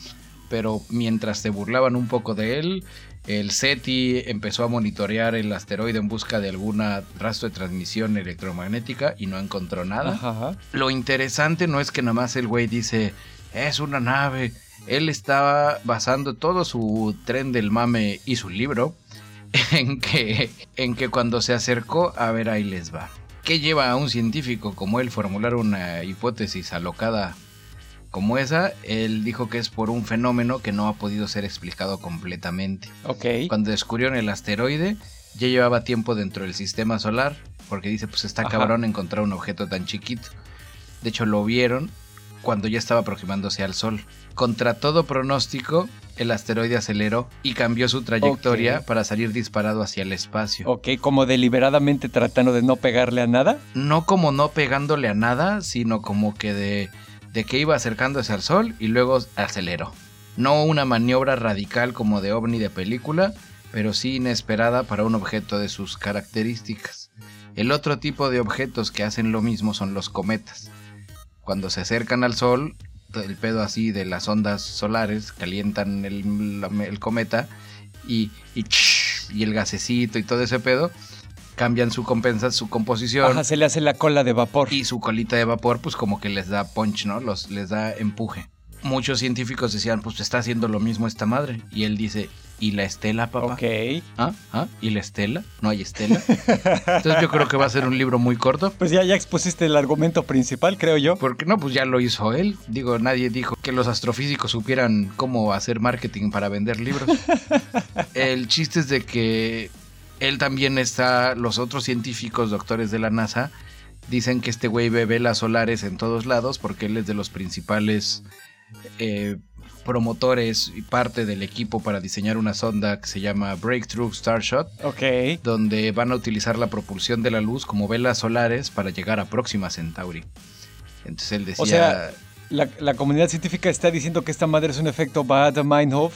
Speaker 1: Pero mientras se burlaban un poco de él, el SETI empezó a monitorear el asteroide en busca de alguna rastro de transmisión electromagnética y no encontró nada. Lo interesante no es que nada más el güey dice, es una nave. Él estaba basando todo su tren del mame y su libro (laughs) en que, en que cuando se acercó, a ver, ahí les va. ¿Qué lleva a un científico como él formular una hipótesis alocada como esa? Él dijo que es por un fenómeno que no ha podido ser explicado completamente.
Speaker 2: Ok.
Speaker 1: Cuando descubrieron el asteroide, ya llevaba tiempo dentro del sistema solar, porque dice, pues está
Speaker 2: Ajá.
Speaker 1: cabrón encontrar un objeto tan chiquito. De hecho, lo vieron cuando ya estaba aproximándose al Sol. Contra todo pronóstico, el asteroide aceleró y cambió su trayectoria para salir disparado hacia el espacio.
Speaker 2: Ok, como deliberadamente tratando de no pegarle a nada.
Speaker 1: No como no pegándole a nada, sino como que de, de que iba acercándose al Sol y luego aceleró. No una maniobra radical como de ovni de película, pero sí inesperada para un objeto de sus características. El otro tipo de objetos que hacen lo mismo son los cometas. Cuando se acercan al Sol, el pedo así de las ondas solares calientan el, el cometa y, y, y el gasecito y todo ese pedo cambian su compensa, su composición
Speaker 2: Ajá, se le hace la cola de vapor.
Speaker 1: y su colita de vapor pues como que les da punch, ¿no? Los, les da empuje. Muchos científicos decían, pues está haciendo lo mismo esta madre. Y él dice, ¿y la estela, papá?
Speaker 2: Ok.
Speaker 1: ¿Ah? ¿Ah? ¿Y la estela? ¿No hay estela? Entonces yo creo que va a ser un libro muy corto.
Speaker 2: Pues ya, ya expusiste el argumento principal, creo yo.
Speaker 1: Porque no, pues ya lo hizo él. Digo, nadie dijo que los astrofísicos supieran cómo hacer marketing para vender libros. (laughs) El chiste es de que él también está, los otros científicos, doctores de la NASA, dicen que este güey ve velas solares en todos lados porque él es de los principales eh, promotores y parte del equipo para diseñar una sonda que se llama Breakthrough Starshot
Speaker 2: Ok.
Speaker 1: donde van a utilizar la propulsión de la luz como velas solares para llegar a Próxima Centauri. Entonces él decía,
Speaker 2: O sea, La, la comunidad científica está diciendo que esta madre es un efecto Baader-Meinhof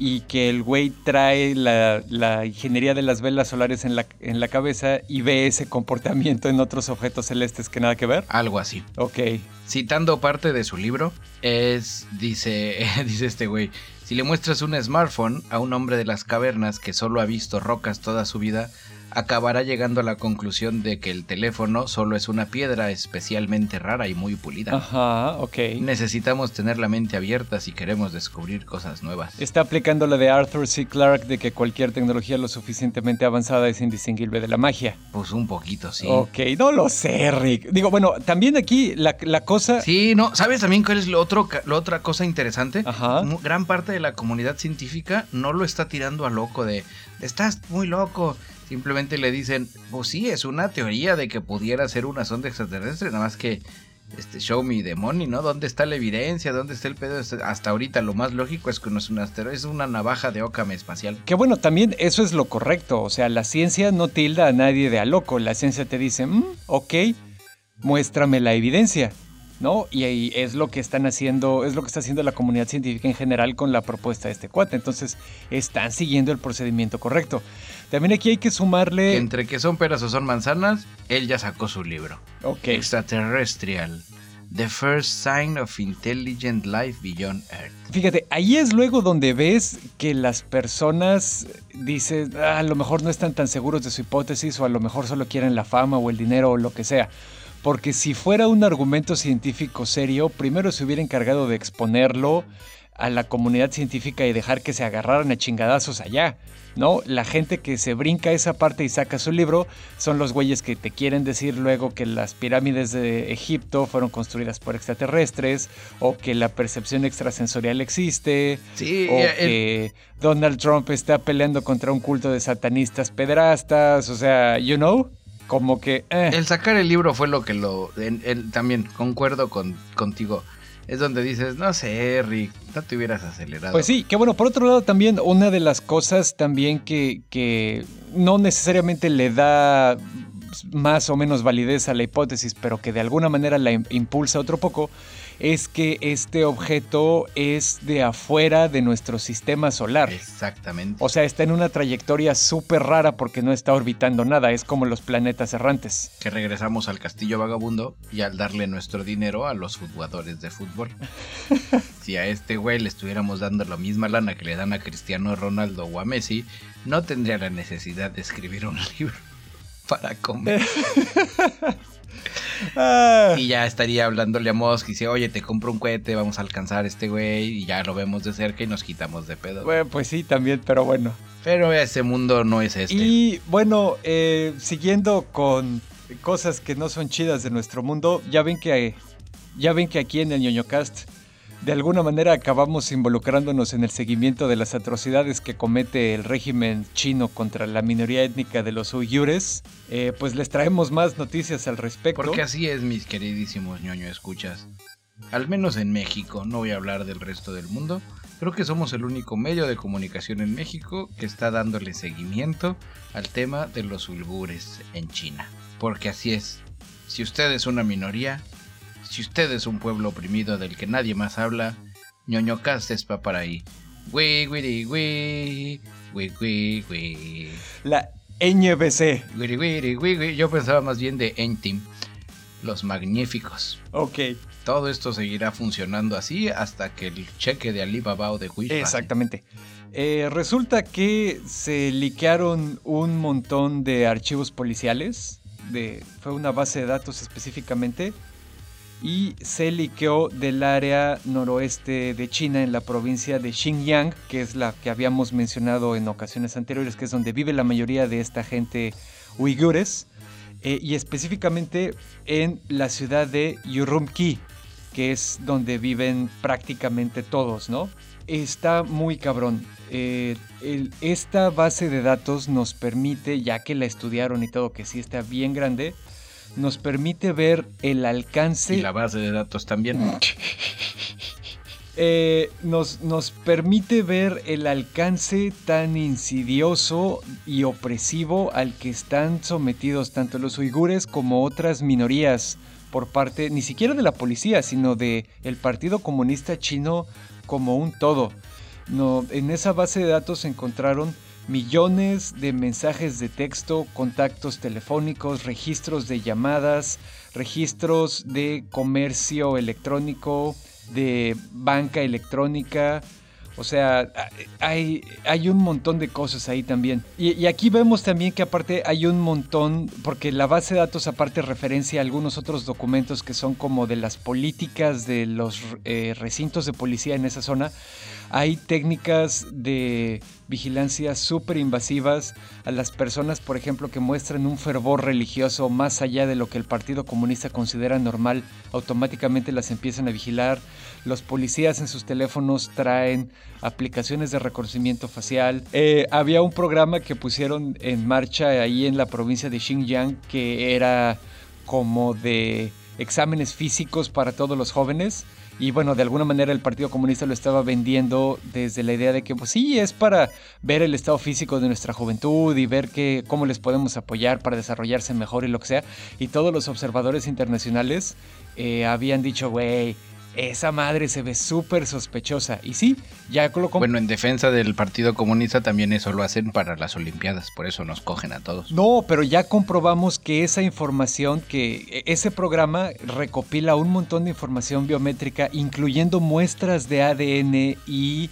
Speaker 2: y que el güey trae la, la ingeniería de las velas solares en la, en la cabeza y ve ese comportamiento en otros objetos celestes que nada que ver.
Speaker 1: algo así.
Speaker 2: Ok.
Speaker 1: Citando parte de su libro, es, dice, (laughs) dice este güey, si le muestras un smartphone a un hombre de las cavernas que solo ha visto rocas toda su vida, acabará llegando a la conclusión de que el teléfono solo es una piedra especialmente rara y muy pulida.
Speaker 2: Ajá, ok.
Speaker 1: Necesitamos tener la mente abierta si queremos descubrir cosas nuevas.
Speaker 2: Está aplicando la de Arthur C. Clarke de que cualquier tecnología lo suficientemente avanzada es indistinguible de la magia.
Speaker 1: Pues un poquito, sí.
Speaker 2: Ok, no lo sé, Rick. Digo, bueno, también aquí la, la cosa...
Speaker 1: Sí, no, ¿sabes también cuál es lo otro, la otra cosa interesante?
Speaker 2: Ajá.
Speaker 1: Gran parte de la comunidad científica no lo está tirando a loco de, estás muy loco. Simplemente le dicen, pues sí, es una teoría de que pudiera ser una sonda extraterrestre, nada más que, este, show me the money, ¿no? ¿Dónde está la evidencia? ¿Dónde está el pedo? Hasta ahorita lo más lógico es que no es un asteroide, es una navaja de Occam espacial.
Speaker 2: Que bueno, también eso es lo correcto. O sea, la ciencia no tilda a nadie de a loco. La ciencia te dice, "Mm, ok, muéstrame la evidencia. ¿No? Y ahí es lo que están haciendo, es lo que está haciendo la comunidad científica en general con la propuesta de este cuate. Entonces, están siguiendo el procedimiento correcto. También aquí hay que sumarle.
Speaker 1: Entre que son peras o son manzanas, él ya sacó su libro.
Speaker 2: Ok.
Speaker 1: Extraterrestrial. The First Sign of Intelligent Life Beyond Earth.
Speaker 2: Fíjate, ahí es luego donde ves que las personas dicen, "Ah, a lo mejor no están tan seguros de su hipótesis o a lo mejor solo quieren la fama o el dinero o lo que sea. Porque si fuera un argumento científico serio, primero se hubiera encargado de exponerlo a la comunidad científica y dejar que se agarraran a chingadazos allá. ¿No? La gente que se brinca esa parte y saca su libro son los güeyes que te quieren decir luego que las pirámides de Egipto fueron construidas por extraterrestres o que la percepción extrasensorial existe
Speaker 1: Sí,
Speaker 2: o
Speaker 1: el-
Speaker 2: que Donald Trump está peleando contra un culto de satanistas pedrastas, o sea, you know, como que... eh.
Speaker 1: El sacar el libro fue lo que lo. en- en- también concuerdo con, contigo. Es donde dices, no sé, Rick, no te hubieras acelerado.
Speaker 2: Pues sí, que bueno, por otro lado también una de las cosas también que, que no necesariamente le da más o menos validez a la hipótesis, pero que de alguna manera la im- impulsa otro poco, es que este objeto es de afuera de nuestro sistema solar.
Speaker 1: Exactamente.
Speaker 2: O sea, está en una trayectoria súper rara porque no está orbitando nada, es como los planetas errantes.
Speaker 1: Que regresamos al castillo vagabundo y al darle nuestro dinero a los jugadores de fútbol. (laughs) si a este güey le estuviéramos dando la misma lana que le dan a Cristiano Ronaldo o a Messi, no tendría la necesidad de escribir un (laughs) libro para comer. (laughs)
Speaker 2: Ah.
Speaker 1: Y ya estaría hablándole a Musk y dice, oye, te compro un cohete, vamos a alcanzar a este güey. Y ya lo vemos de cerca y nos quitamos de pedo.
Speaker 2: Bueno, pues sí, también, pero bueno.
Speaker 1: Pero ese mundo no es este.
Speaker 2: Y bueno, eh, siguiendo con cosas que no son chidas de nuestro mundo, ya ven que, ya ven que aquí en el ñoñocast de alguna manera acabamos involucrándonos en el seguimiento de las atrocidades que comete el régimen chino contra la minoría étnica de los uigures, eh, pues les traemos más noticias al respecto.
Speaker 1: Porque así es, mis queridísimos ñoño escuchas. Al menos en México, no voy a hablar del resto del mundo. Creo que somos el único medio de comunicación en México que está dándole seguimiento al tema de los uigures en China. Porque así es. Si usted es una minoría, si usted es un pueblo oprimido del que nadie más habla, ñoño cast es pa para ahí. Güey, güey.
Speaker 2: La NBC.
Speaker 1: Güey, güey. Yo pensaba más bien de N-Team. Los magníficos.
Speaker 2: Ok.
Speaker 1: Todo esto seguirá funcionando así hasta que el cheque de Alibaba o de Wish.
Speaker 2: Exactamente. Eh, resulta que se liquearon un montón de archivos policiales. De, fue una base de datos específicamente. Y se liqueó del área noroeste de China en la provincia de Xinjiang, que es la que habíamos mencionado en ocasiones anteriores, que es donde vive la mayoría de esta gente uigures. eh, y específicamente en la ciudad de Urumqi, que es donde viven prácticamente todos, ¿no? Está muy cabrón. Eh, esta base de datos nos permite, ya que la estudiaron y todo, que sí está bien grande, nos permite ver el alcance
Speaker 1: Y la base de datos también. (laughs)
Speaker 2: eh, nos, nos permite ver el alcance tan insidioso y opresivo al que están sometidos tanto los uigures como otras minorías por parte ni siquiera de la policía, sino de el Partido Comunista Chino como un todo. No, en esa base de datos se encontraron millones de mensajes de texto, contactos telefónicos, registros de llamadas, registros de comercio electrónico, de banca electrónica. O sea, hay, hay un montón de cosas ahí también. Y, aquí vemos también que aparte hay un montón, porque la base de datos aparte referencia a algunos otros documentos que son como de las políticas de los eh, recintos de policía en esa zona. Hay técnicas de vigilancia súper invasivas a las personas, por ejemplo, que muestran un fervor religioso más allá de lo que el Partido Comunista considera normal, automáticamente las empiezan a vigilar. Los policías en sus teléfonos traen aplicaciones de reconocimiento facial. Eh, había un programa que pusieron en marcha ahí en la provincia de Xinjiang que era como de exámenes físicos para todos los jóvenes. Y bueno, de alguna manera el Partido Comunista lo estaba vendiendo desde la idea de que, pues sí, es para ver el estado físico de nuestra juventud y ver que, cómo les podemos apoyar para desarrollarse mejor y lo que sea. Y todos los observadores internacionales eh, habían dicho, güey, esa madre se ve súper sospechosa. Y sí, ya lo
Speaker 1: Bueno, en defensa del Partido Comunista también eso lo hacen para las Olimpiadas, por eso nos cogen a todos.
Speaker 2: No, pero ya comprobamos que esa información, que e, ese programa recopila un montón de información biométrica, incluyendo muestras de ADN y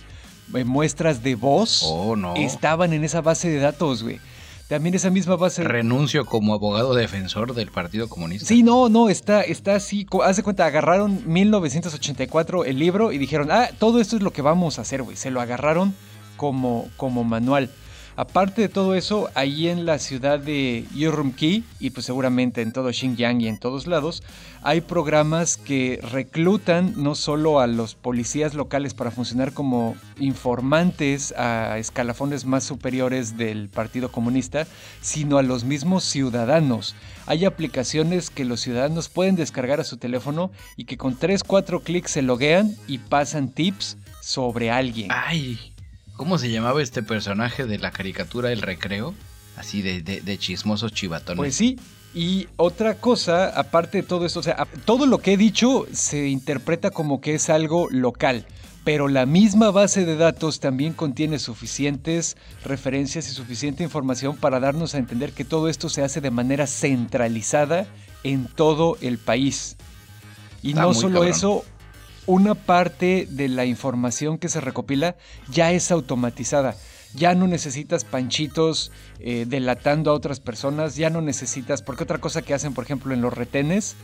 Speaker 2: eh, muestras de voz,
Speaker 1: Oh, no.
Speaker 2: estaban en esa base de datos, güey. También esa misma base...
Speaker 1: Renuncio como abogado defensor del Partido Comunista.
Speaker 2: Sí, no, no, está, está así. Haz de cuenta, agarraron 1984 el libro y dijeron, ah, todo esto es lo que vamos a hacer, güey. Se lo agarraron como, como manual. Aparte de todo eso, ahí en la ciudad de Urumqi, y pues seguramente en todo Xinjiang y en todos lados, hay programas que reclutan no solo a los policías locales para funcionar como informantes a escalafones más superiores del Partido Comunista, sino a los mismos ciudadanos. Hay aplicaciones que los ciudadanos pueden descargar a su teléfono y que con 3, 4 clics se loguean y pasan tips sobre alguien.
Speaker 1: Ay, ¿cómo se llamaba este personaje de la caricatura El Recreo? Así de, de, de chismosos chivatones.
Speaker 2: Pues sí. Y otra cosa, aparte de todo esto, o sea, todo lo que he dicho se interpreta como que es algo local, pero la misma base de datos también contiene suficientes referencias y suficiente información para darnos a entender que todo esto se hace de manera centralizada en todo el país. Y
Speaker 1: Está
Speaker 2: no solo
Speaker 1: cabrón.
Speaker 2: eso, una parte de la información que se recopila ya es automatizada. ya no necesitas panchitos eh, delatando a otras personas, ya no necesitas, porque otra cosa que hacen, por ejemplo, en los retenes,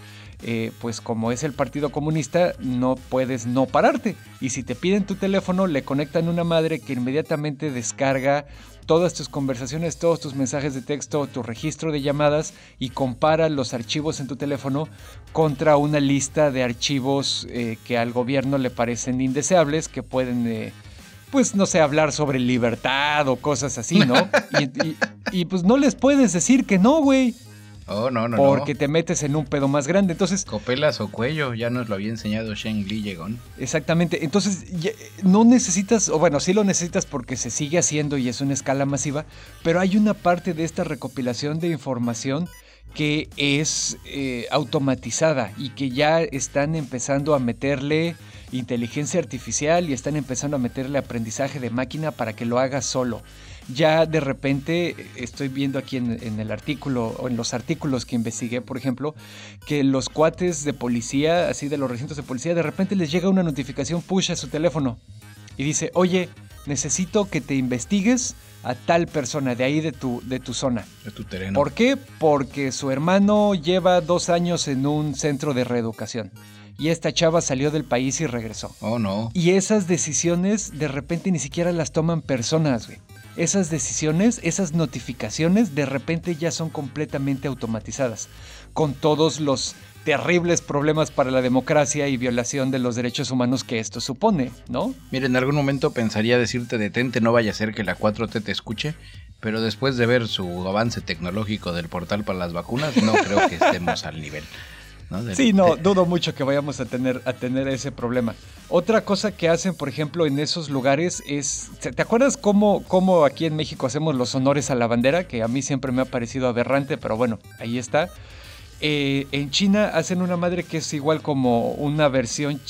Speaker 2: eh, pues como es el Partido Comunista, no puedes no pararte. Y si te piden tu teléfono, le conectan una madre que inmediatamente descarga todas tus conversaciones, todos tus mensajes de texto, tu registro de llamadas y compara los archivos en tu teléfono contra una lista de archivos eh, que al gobierno le parecen indeseables, que pueden, eh, pues no sé, hablar sobre libertad o cosas así, ¿no? (laughs) y pues no les puedes decir que no, güey.
Speaker 1: Oh, no, no,
Speaker 2: porque te metes en un pedo más grande. Entonces.
Speaker 1: Copelas o cuello, ya nos lo había enseñado Shen Li Yegon.
Speaker 2: Exactamente. Entonces, no necesitas, o bueno, sí lo necesitas porque se sigue haciendo y es una escala masiva, pero hay una parte de esta recopilación de información que es eh, automatizada y que ya están empezando a meterle inteligencia artificial y están empezando a meterle aprendizaje de máquina para que lo haga solo ya de repente estoy viendo aquí en, el artículo o en los artículos que investigué, por ejemplo, que los cuates de policía, así de los recintos de policía, de repente les llega una notificación push a su teléfono y dice, oye, necesito que te investigues a tal persona de ahí de tu, de tu zona.
Speaker 1: De tu terreno.
Speaker 2: ¿Por qué? Porque su hermano lleva dos años en un centro de reeducación. Y esta chava salió del país y regresó.
Speaker 1: Oh, no.
Speaker 2: Y esas decisiones de repente ni siquiera las toman personas, güey esas decisiones, esas notificaciones de repente ya son completamente automatizadas, con todos los terribles problemas para la democracia y violación de los derechos humanos que esto supone, ¿no?
Speaker 1: Mira, en algún momento pensaría decirte detente, no vaya a ser que la 4T te escuche, pero después de ver su avance tecnológico del portal para las vacunas, no creo que estemos al nivel.
Speaker 2: Sí, no, (laughs) dudo mucho que vayamos a tener, a tener ese problema. Otra cosa que hacen, por ejemplo, en esos lugares es, ¿te acuerdas cómo, cómo aquí en México hacemos los honores a la bandera? Que a mí siempre me ha parecido aberrante, pero bueno, ahí está. Eh, en China hacen una madre que es igual como una versión,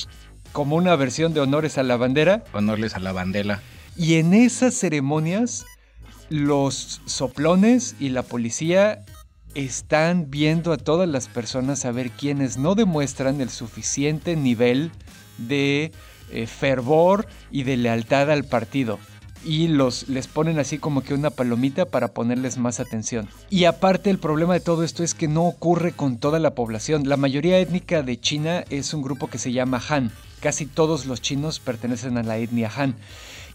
Speaker 2: como una versión de honores a la bandera.
Speaker 1: Honores a la bandera.
Speaker 2: Y en esas ceremonias, los soplones y la policía están viendo a todas las personas a ver quiénes no demuestran el suficiente nivel de eh, fervor y de lealtad al partido. Y los, les ponen así como que una palomita para ponerles más atención. Y aparte el problema de todo esto es que no ocurre con toda la población. La mayoría étnica de China es un grupo que se llama Han. Casi todos los chinos pertenecen a la etnia Han.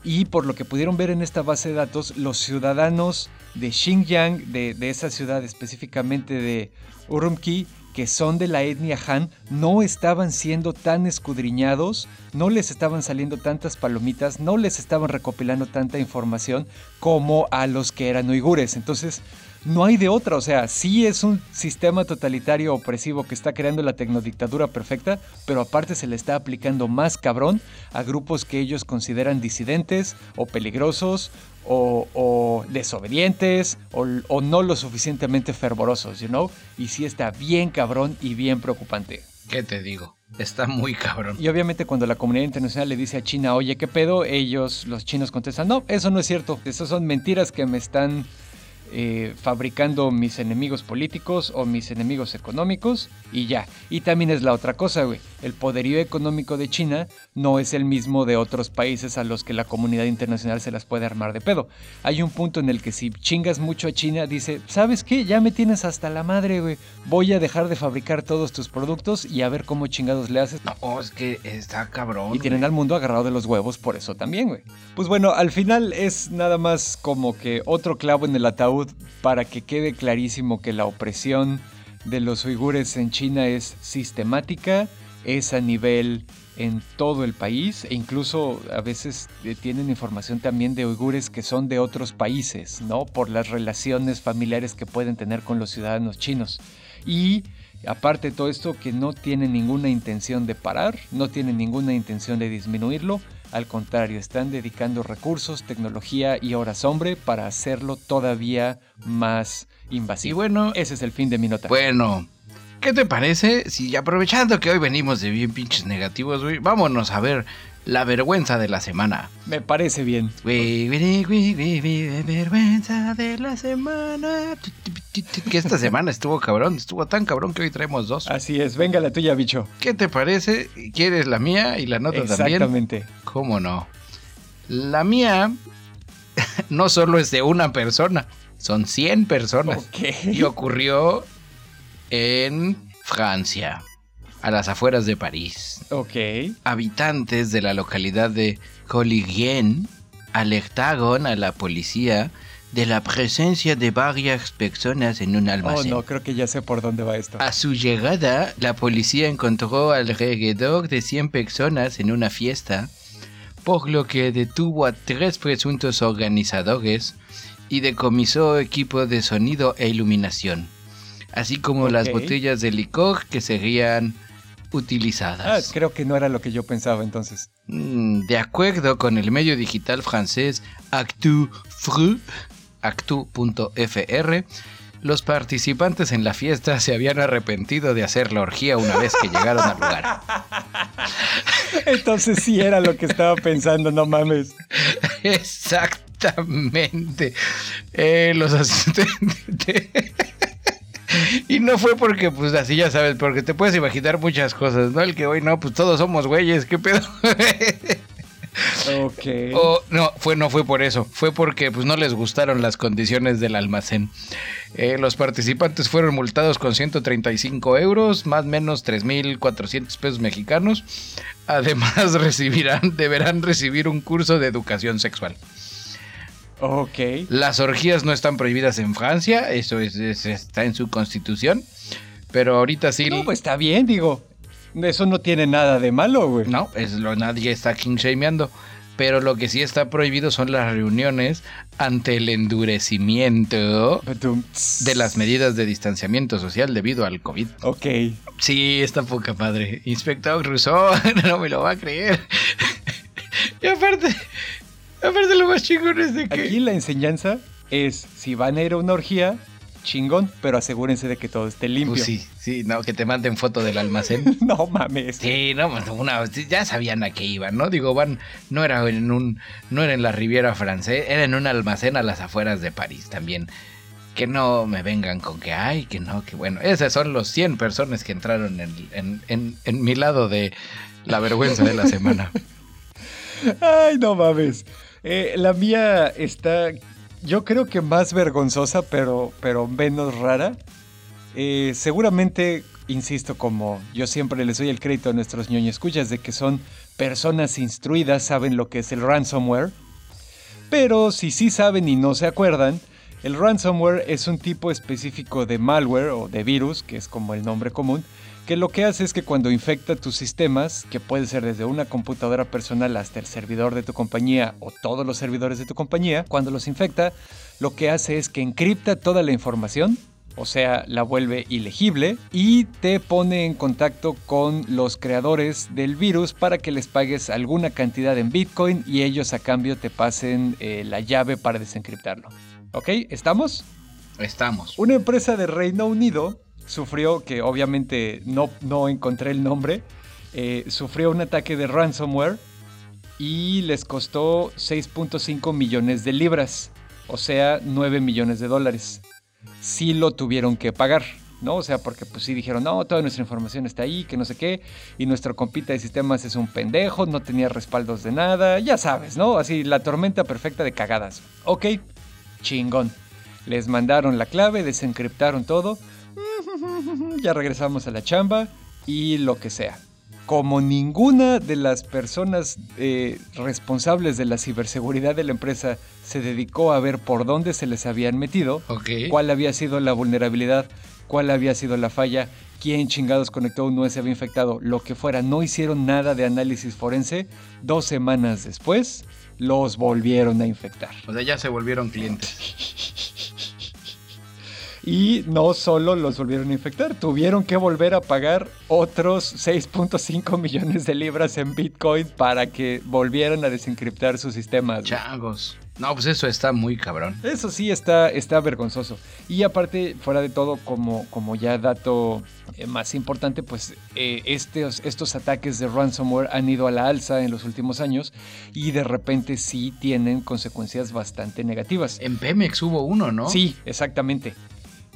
Speaker 2: Y por lo que pudieron ver en esta base de datos, los ciudadanos de Xinjiang, de, esa ciudad específicamente de Urumqi, que son de la etnia Han, no estaban siendo tan escudriñados, no les estaban saliendo tantas palomitas, no les estaban recopilando tanta información como a los que eran uigures. Entonces, no hay de otra, o sea, sí es un sistema totalitario opresivo que está creando la tecnodictadura perfecta, pero aparte se le está aplicando más cabrón a grupos que ellos consideran disidentes o peligrosos o, desobedientes o, no lo suficientemente fervorosos, you know? Y sí está bien cabrón y bien preocupante.
Speaker 1: ¿Qué te digo? Está muy cabrón.
Speaker 2: Y obviamente cuando la comunidad internacional le dice a China, oye, ¿qué pedo? Ellos, los chinos contestan, no, eso no es cierto. Esas son mentiras que me están eh, fabricando mis enemigos políticos o mis enemigos económicos y ya. Y también es la otra cosa, güey. El poderío económico de China no es el mismo de otros países a los que la comunidad internacional se las puede armar de pedo. Hay un punto en el que si chingas mucho a China, dice, ¿sabes qué? Ya me tienes hasta la madre, güey. Voy a dejar de fabricar todos tus productos y a ver cómo chingados le haces.
Speaker 1: No, es que está cabrón.
Speaker 2: Y tienen al mundo agarrado de los huevos por eso también, güey. Pues bueno, al final es nada más como que otro clavo en el ataúd para que quede clarísimo que la opresión de los uigures en China es sistemática, es a nivel en todo el país e incluso a veces eh, tienen información también de uigures que son de otros países, ¿no? Por las relaciones familiares que pueden tener con los ciudadanos chinos. Y aparte de todo esto, que no tienen ninguna intención de parar, no tienen ninguna intención de disminuirlo, al contrario, están dedicando recursos, tecnología y horas hombre para hacerlo todavía más invasivo. Y
Speaker 1: bueno,
Speaker 2: ese es el fin de mi nota.
Speaker 1: Bueno, ¿qué te parece si aprovechando que hoy venimos de bien pinches negativos, vámonos a ver la vergüenza de la semana.
Speaker 2: Me parece bien.
Speaker 1: vergüenza de la semana. Que esta (laughs) semana estuvo cabrón, estuvo tan cabrón que hoy traemos dos.
Speaker 2: Así es, venga la tuya, bicho.
Speaker 1: ¿Qué te parece? ¿Quieres la mía y la nota también?
Speaker 2: Exactamente.
Speaker 1: ¿Cómo no? La mía (laughs) no solo es de una persona, son 100 personas.
Speaker 2: Ok.
Speaker 1: Y ocurrió en Francia, a las afueras de París.
Speaker 2: Ok.
Speaker 1: Habitantes de la localidad de Colligien alertaron a la policía de la presencia de varias personas en un
Speaker 2: Oh,
Speaker 1: almacén.
Speaker 2: no, creo que ya sé por dónde va esto.
Speaker 1: A su llegada, la policía encontró alrededor de 100 personas en una fiesta, por lo que detuvo a tres presuntos organizadores y decomisó equipo de sonido e iluminación, así como las botellas de licor que serían
Speaker 2: Ah, creo que no era lo que yo pensaba entonces.
Speaker 1: Mm, De acuerdo con el medio digital francés ActuFru, actu.fr, los participantes en la fiesta se habían arrepentido de hacer la orgía una vez que llegaron al lugar. (laughs)
Speaker 2: Entonces sí era lo que estaba pensando, no mames. (laughs)
Speaker 1: Exactamente. Eh, los asistentes. (laughs) Y no fue porque, pues así ya sabes, porque te puedes imaginar muchas cosas, ¿no? El que hoy no, pues todos somos güeyes, ¿qué pedo?
Speaker 2: Ok. (laughs)
Speaker 1: O, no, fue, no fue por eso, fue porque pues, no les gustaron las condiciones del almacén. Eh, los participantes fueron multados con 135 euros, más o menos 3.400 pesos mexicanos. Además, (laughs) recibirán, deberán recibir un curso de educación sexual.
Speaker 2: Ok.
Speaker 1: Las orgías no están prohibidas en Francia, eso es, es- está en su constitución. Pero ahorita sí.
Speaker 2: No, pues está bien, digo. Eso no tiene nada de malo, güey.
Speaker 1: No, es lo nadie está king shameando. Pero lo que sí está prohibido son las reuniones ante el endurecimiento de las medidas de distanciamiento social debido al COVID.
Speaker 2: Ok.
Speaker 1: Sí, está poca padre. Inspector Rousseau, (laughs) no me lo va a creer. (laughs) y aparte, aparte lo más chingón es de que...
Speaker 2: Aquí la enseñanza es, si van a ir a una orgía, chingón, pero asegúrense de que todo esté limpio.
Speaker 1: Pues sí, sí, no, que te manden foto del almacén. (laughs)
Speaker 2: No mames.
Speaker 1: Sí, no, pues, una, ya sabían a qué iban, ¿no? Digo, van, no era en un, no era en la Riviera Francés, era en un almacén a las afueras de París también. Que no me vengan con que, ay, que no, que bueno. Esas son los 100 personas que entraron en, en, en, en mi lado de la vergüenza de la semana. (laughs)
Speaker 2: Ay, no mames. Eh, la mía está, yo creo que más vergonzosa, pero, pero menos rara. Eh, seguramente, insisto, como yo siempre les doy el crédito a nuestros ñoño escuchas de que son personas instruidas, saben lo que es el ransomware. Pero si sí saben y no se acuerdan, el ransomware es un tipo específico de malware o de virus, que es como el nombre común, que lo que hace es que cuando infecta tus sistemas, que puede ser desde una computadora personal hasta el servidor de tu compañía o todos los servidores de tu compañía, cuando los infecta, lo que hace es que encripta toda la información, o sea, la vuelve ilegible y te pone en contacto con los creadores del virus para que les pagues alguna cantidad en Bitcoin y ellos a cambio te pasen eh, la llave para desencriptarlo. ¿Ok? ¿Estamos?
Speaker 1: Estamos.
Speaker 2: Una empresa de Reino Unido sufrió, que obviamente no, no encontré el nombre, eh, sufrió un ataque de ransomware y les costó 6.5 millones de libras, o sea, 9 millones de dólares. Sí lo tuvieron que pagar, ¿no? O sea, porque pues sí dijeron, no, toda nuestra información está ahí, que no sé qué, y nuestro compita de sistemas es un pendejo, no tenía respaldos de nada, ya sabes, ¿no? Así, la tormenta perfecta de cagadas. Ok, chingón. Les mandaron la clave, desencriptaron todo. (laughs) Ya regresamos a la chamba y lo que sea. Como ninguna de las personas eh, responsables de la ciberseguridad de la empresa se dedicó a ver por dónde se les habían metido, cuál había sido la vulnerabilidad, cuál había sido la falla, quién chingados conectó un USB infectado, lo que fuera, no hicieron nada de análisis forense, dos semanas después los volvieron a infectar.
Speaker 1: O sea, ya se volvieron clientes. (laughs)
Speaker 2: Y no solo los volvieron a infectar, tuvieron que volver a pagar otros 6.5 millones de libras en Bitcoin para que volvieran a desencriptar sus sistemas. güey.
Speaker 1: Changos. No, pues eso está muy cabrón.
Speaker 2: Eso sí está, está vergonzoso. Y aparte, fuera de todo, como, como ya dato eh, más importante, pues eh, estos, estos ataques de ransomware han ido a la alza en los últimos años y de repente sí tienen consecuencias bastante negativas.
Speaker 1: En Pemex hubo uno, ¿no?
Speaker 2: Sí, exactamente.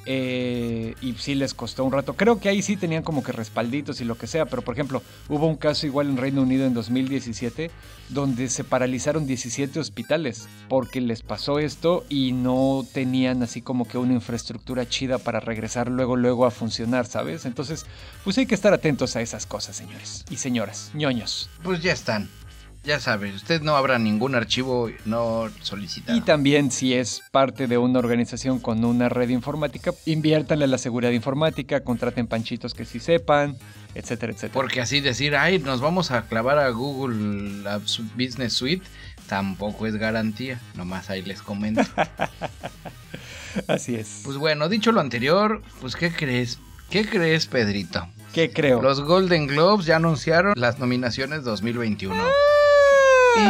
Speaker 2: Eh, y sí les costó un rato. Creo que ahí sí tenían como que respalditos y lo que sea, pero por ejemplo, hubo un caso igual en Reino Unido en 2017 donde se paralizaron 17 hospitales porque les pasó esto y no tenían así como que una infraestructura chida para regresar luego luego a funcionar, ¿sabes? Entonces, pues hay que estar atentos a esas cosas, señores y señoras, ñoños.
Speaker 1: Pues ya están. Ya sabe, usted no habrá ningún archivo no solicitado.
Speaker 2: Y también si es parte de una organización con una red informática, inviértanle la seguridad informática, contraten panchitos que sí sepan, etcétera, etcétera.
Speaker 1: Porque así decir, ay, nos vamos a clavar a Google la Business Suite, tampoco es garantía. Nomás ahí les comento. (laughs)
Speaker 2: así es.
Speaker 1: Pues bueno, dicho lo anterior, pues ¿qué crees? ¿Qué crees, Pedrito?
Speaker 2: ¿Qué creo?
Speaker 1: Los Golden Globes ya anunciaron las nominaciones 2021.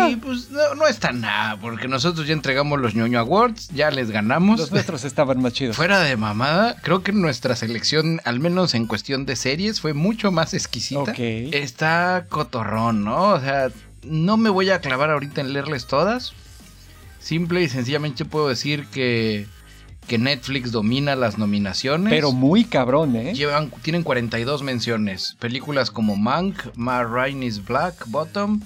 Speaker 1: Y pues no, no está nada, porque nosotros ya entregamos los ñoño awards, ya les ganamos.
Speaker 2: Los nuestros estaban más chidos.
Speaker 1: Fuera de mamada, creo que nuestra selección, al menos en cuestión de series, fue mucho más exquisita. Está cotorrón, ¿no? O sea, no me voy a clavar ahorita en leerles todas. Simple y sencillamente puedo decir que, que Netflix domina las nominaciones.
Speaker 2: Pero muy cabrón, ¿eh?
Speaker 1: Llevan, tienen 42 menciones. Películas como Mank, Ma Rainey's Black Bottom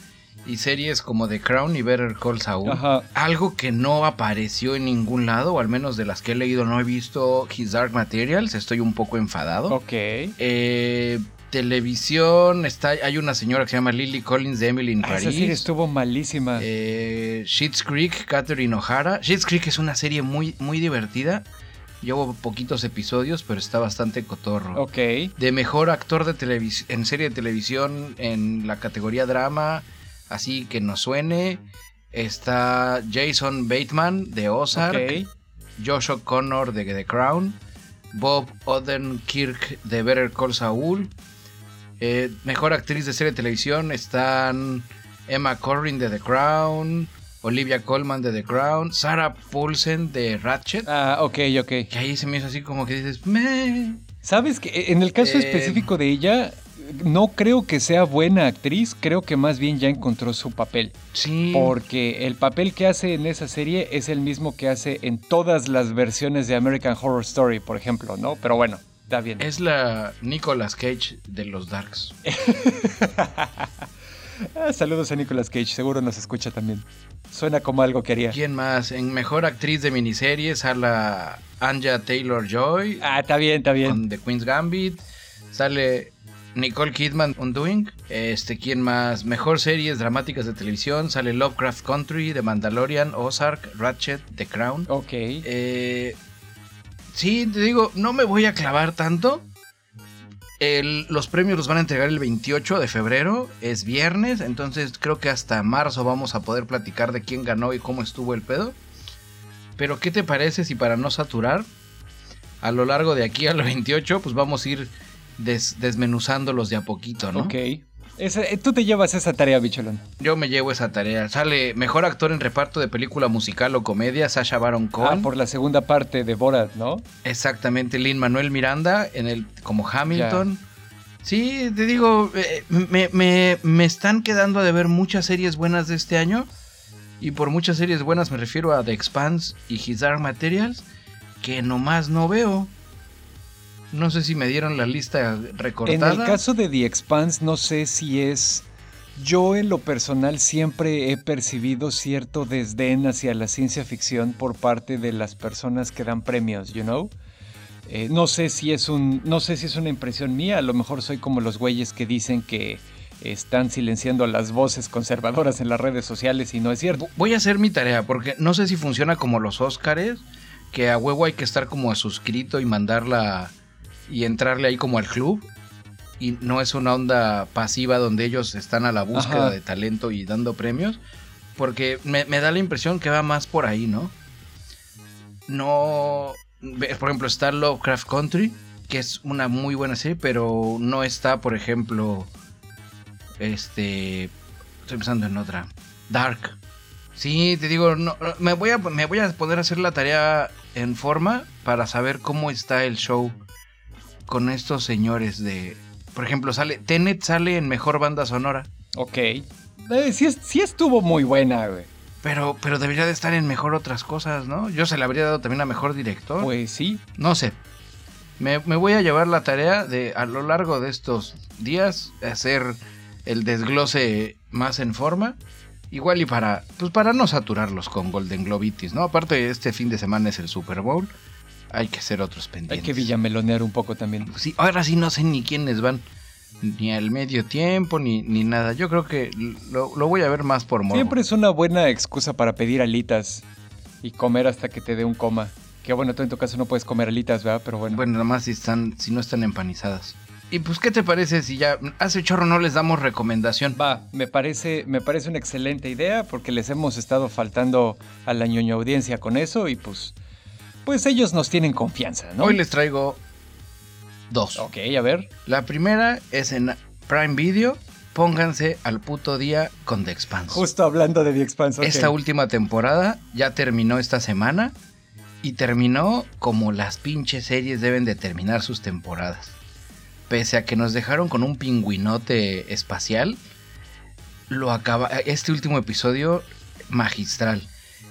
Speaker 1: y series como The Crown y Better Call Saul.
Speaker 2: Ajá.
Speaker 1: Algo que no apareció en ningún lado, o al menos de las que he leído no he visto His Dark Materials. Estoy un poco enfadado.
Speaker 2: Ok.
Speaker 1: Eh, televisión, está, hay una señora que se llama Lily Collins de Emily in
Speaker 2: Ah, Esa
Speaker 1: Paris.
Speaker 2: serie estuvo malísima.
Speaker 1: Eh, Schitt's Creek, Catherine O'Hara. Schitt's Creek es una serie muy, muy divertida. Llevo poquitos episodios, pero está bastante cotorro.
Speaker 2: ok.
Speaker 1: De mejor actor de televis en serie de televisión en la categoría drama, así que nos suene. Está Jason Bateman de Ozark,
Speaker 2: Ok.
Speaker 1: Josh O'Connor de The Crown, Bob Odenkirk de Better Call Saul. Eh, mejor actriz de serie de televisión están Emma Corrin de The Crown, Olivia Colman de The Crown, Sarah Paulsen de Ratchet.
Speaker 2: Ah, ok, ok.
Speaker 1: Que ahí se me hizo así como que dices, me.
Speaker 2: ¿Sabes que en el caso
Speaker 1: Eh,
Speaker 2: específico de ella, no creo que sea buena actriz, creo que más bien ya encontró su papel.
Speaker 1: Sí.
Speaker 2: Porque el papel que hace en esa serie es el mismo que hace en todas las versiones de American Horror Story, por ejemplo, ¿no? Pero bueno, está bien.
Speaker 1: Es la Nicolas Cage de los Darks. (laughs)
Speaker 2: Ah, saludos a Nicolas Cage, seguro nos escucha también. Suena como algo que haría.
Speaker 1: ¿Quién más? En mejor actriz de miniseries sale Anja Taylor Joy
Speaker 2: Ah, está bien, está bien.
Speaker 1: con The Queen's Gambit. Sale Nicole Kidman Undoing. Este, ¿quién más? Mejor series dramáticas de televisión. Sale Lovecraft Country, The Mandalorian, Ozark, Ratchet, The Crown.
Speaker 2: Ok.
Speaker 1: Eh, sí, te digo, no me voy a clavar tanto. El- los premios los van a entregar el 28 de febrero, es viernes, entonces creo que hasta marzo vamos a poder platicar de quién ganó y cómo estuvo el pedo. Pero ¿qué te parece si para no saturar, a lo largo de aquí al 28, pues vamos a ir des- desmenuzándolos de a poquito, ¿no?
Speaker 2: Ok. Esa- eh, tú te llevas esa tarea, bicholón.
Speaker 1: Yo me llevo esa tarea. Sale mejor actor en reparto de película musical o comedia, Sasha Baron
Speaker 2: Ah,
Speaker 1: Cohen.
Speaker 2: por la segunda parte de Borat, ¿no?
Speaker 1: Exactamente, Lin Manuel Miranda en el como Hamilton. Sí, te digo, eh, me, me- me están quedando de ver muchas series buenas de este año. Y por muchas series buenas me refiero a The Expanse y His Dark Materials, que nomás no veo. No sé si me dieron la lista recortada.
Speaker 2: En el caso de The Expanse, no sé si es. Yo, en lo personal, siempre he percibido cierto desdén hacia la ciencia ficción por parte de las personas que dan premios, you know? Eh, no sé si es un. No sé si es una impresión mía. A lo mejor soy como los güeyes que dicen que están silenciando las voces conservadoras en las redes sociales y no es cierto.
Speaker 1: Voy a hacer mi tarea porque no sé si funciona como los Óscares, que a huevo hay que estar como suscrito y mandarla y entrarle ahí como al club. Y no es una onda pasiva donde ellos están a la búsqueda
Speaker 2: Ajá.
Speaker 1: de talento y dando premios. Porque me, me da la impresión que va más por ahí, ¿no? No. Por ejemplo, está Lovecraft Country, que es una muy buena serie, pero no está, por ejemplo. Este. Estoy pensando en otra. Dark. Sí, te digo, no, no, me, voy a, me voy a poder hacer la tarea en forma para saber cómo está el show con estos señores de... Por ejemplo, sale Tenet sale en Mejor Banda Sonora,
Speaker 2: Ok. Eh, sí, es- sí estuvo muy buena, güey.
Speaker 1: pero, pero debería de estar en Mejor otras cosas, ¿no? Yo se le habría dado también a Mejor Director.
Speaker 2: Pues sí.
Speaker 1: No sé, Me, me voy a llevar la tarea de a lo largo de estos días hacer el desglose más en forma. Igual y para, pues para no saturarlos con Golden Globitis, ¿no? Aparte, este fin de semana es el Super Bowl. Hay que hacer otros
Speaker 2: Hay
Speaker 1: pendientes.
Speaker 2: que villamelonear un poco también.
Speaker 1: Sí, ahora sí no sé ni quiénes van. Ni al medio tiempo, ni, ni nada. Yo creo que lo, lo voy a ver más por morbo.
Speaker 2: Siempre es una buena excusa para pedir alitas y comer hasta que te dé un coma. Que bueno, tú en tu caso no puedes comer alitas, ¿verdad? Pero bueno.
Speaker 1: Bueno, nada más si, están, si no están empanizadas. Y pues, ¿qué te parece si ya hace chorro no les damos recomendación?
Speaker 2: Va, me parece, me parece una excelente idea porque les hemos estado faltando a la ñoño audiencia con eso y pues, pues ellos nos tienen confianza, ¿no?
Speaker 1: Hoy les traigo dos.
Speaker 2: Ok, a ver.
Speaker 1: La primera es en Prime Video. Pónganse al puto día con The Expanse.
Speaker 2: Justo hablando de The Expanse.
Speaker 1: Esta última temporada ya terminó esta semana y terminó como las pinches series deben de terminar sus temporadas. Pese a que nos dejaron con un pingüinote espacial, lo acaba este último episodio magistral.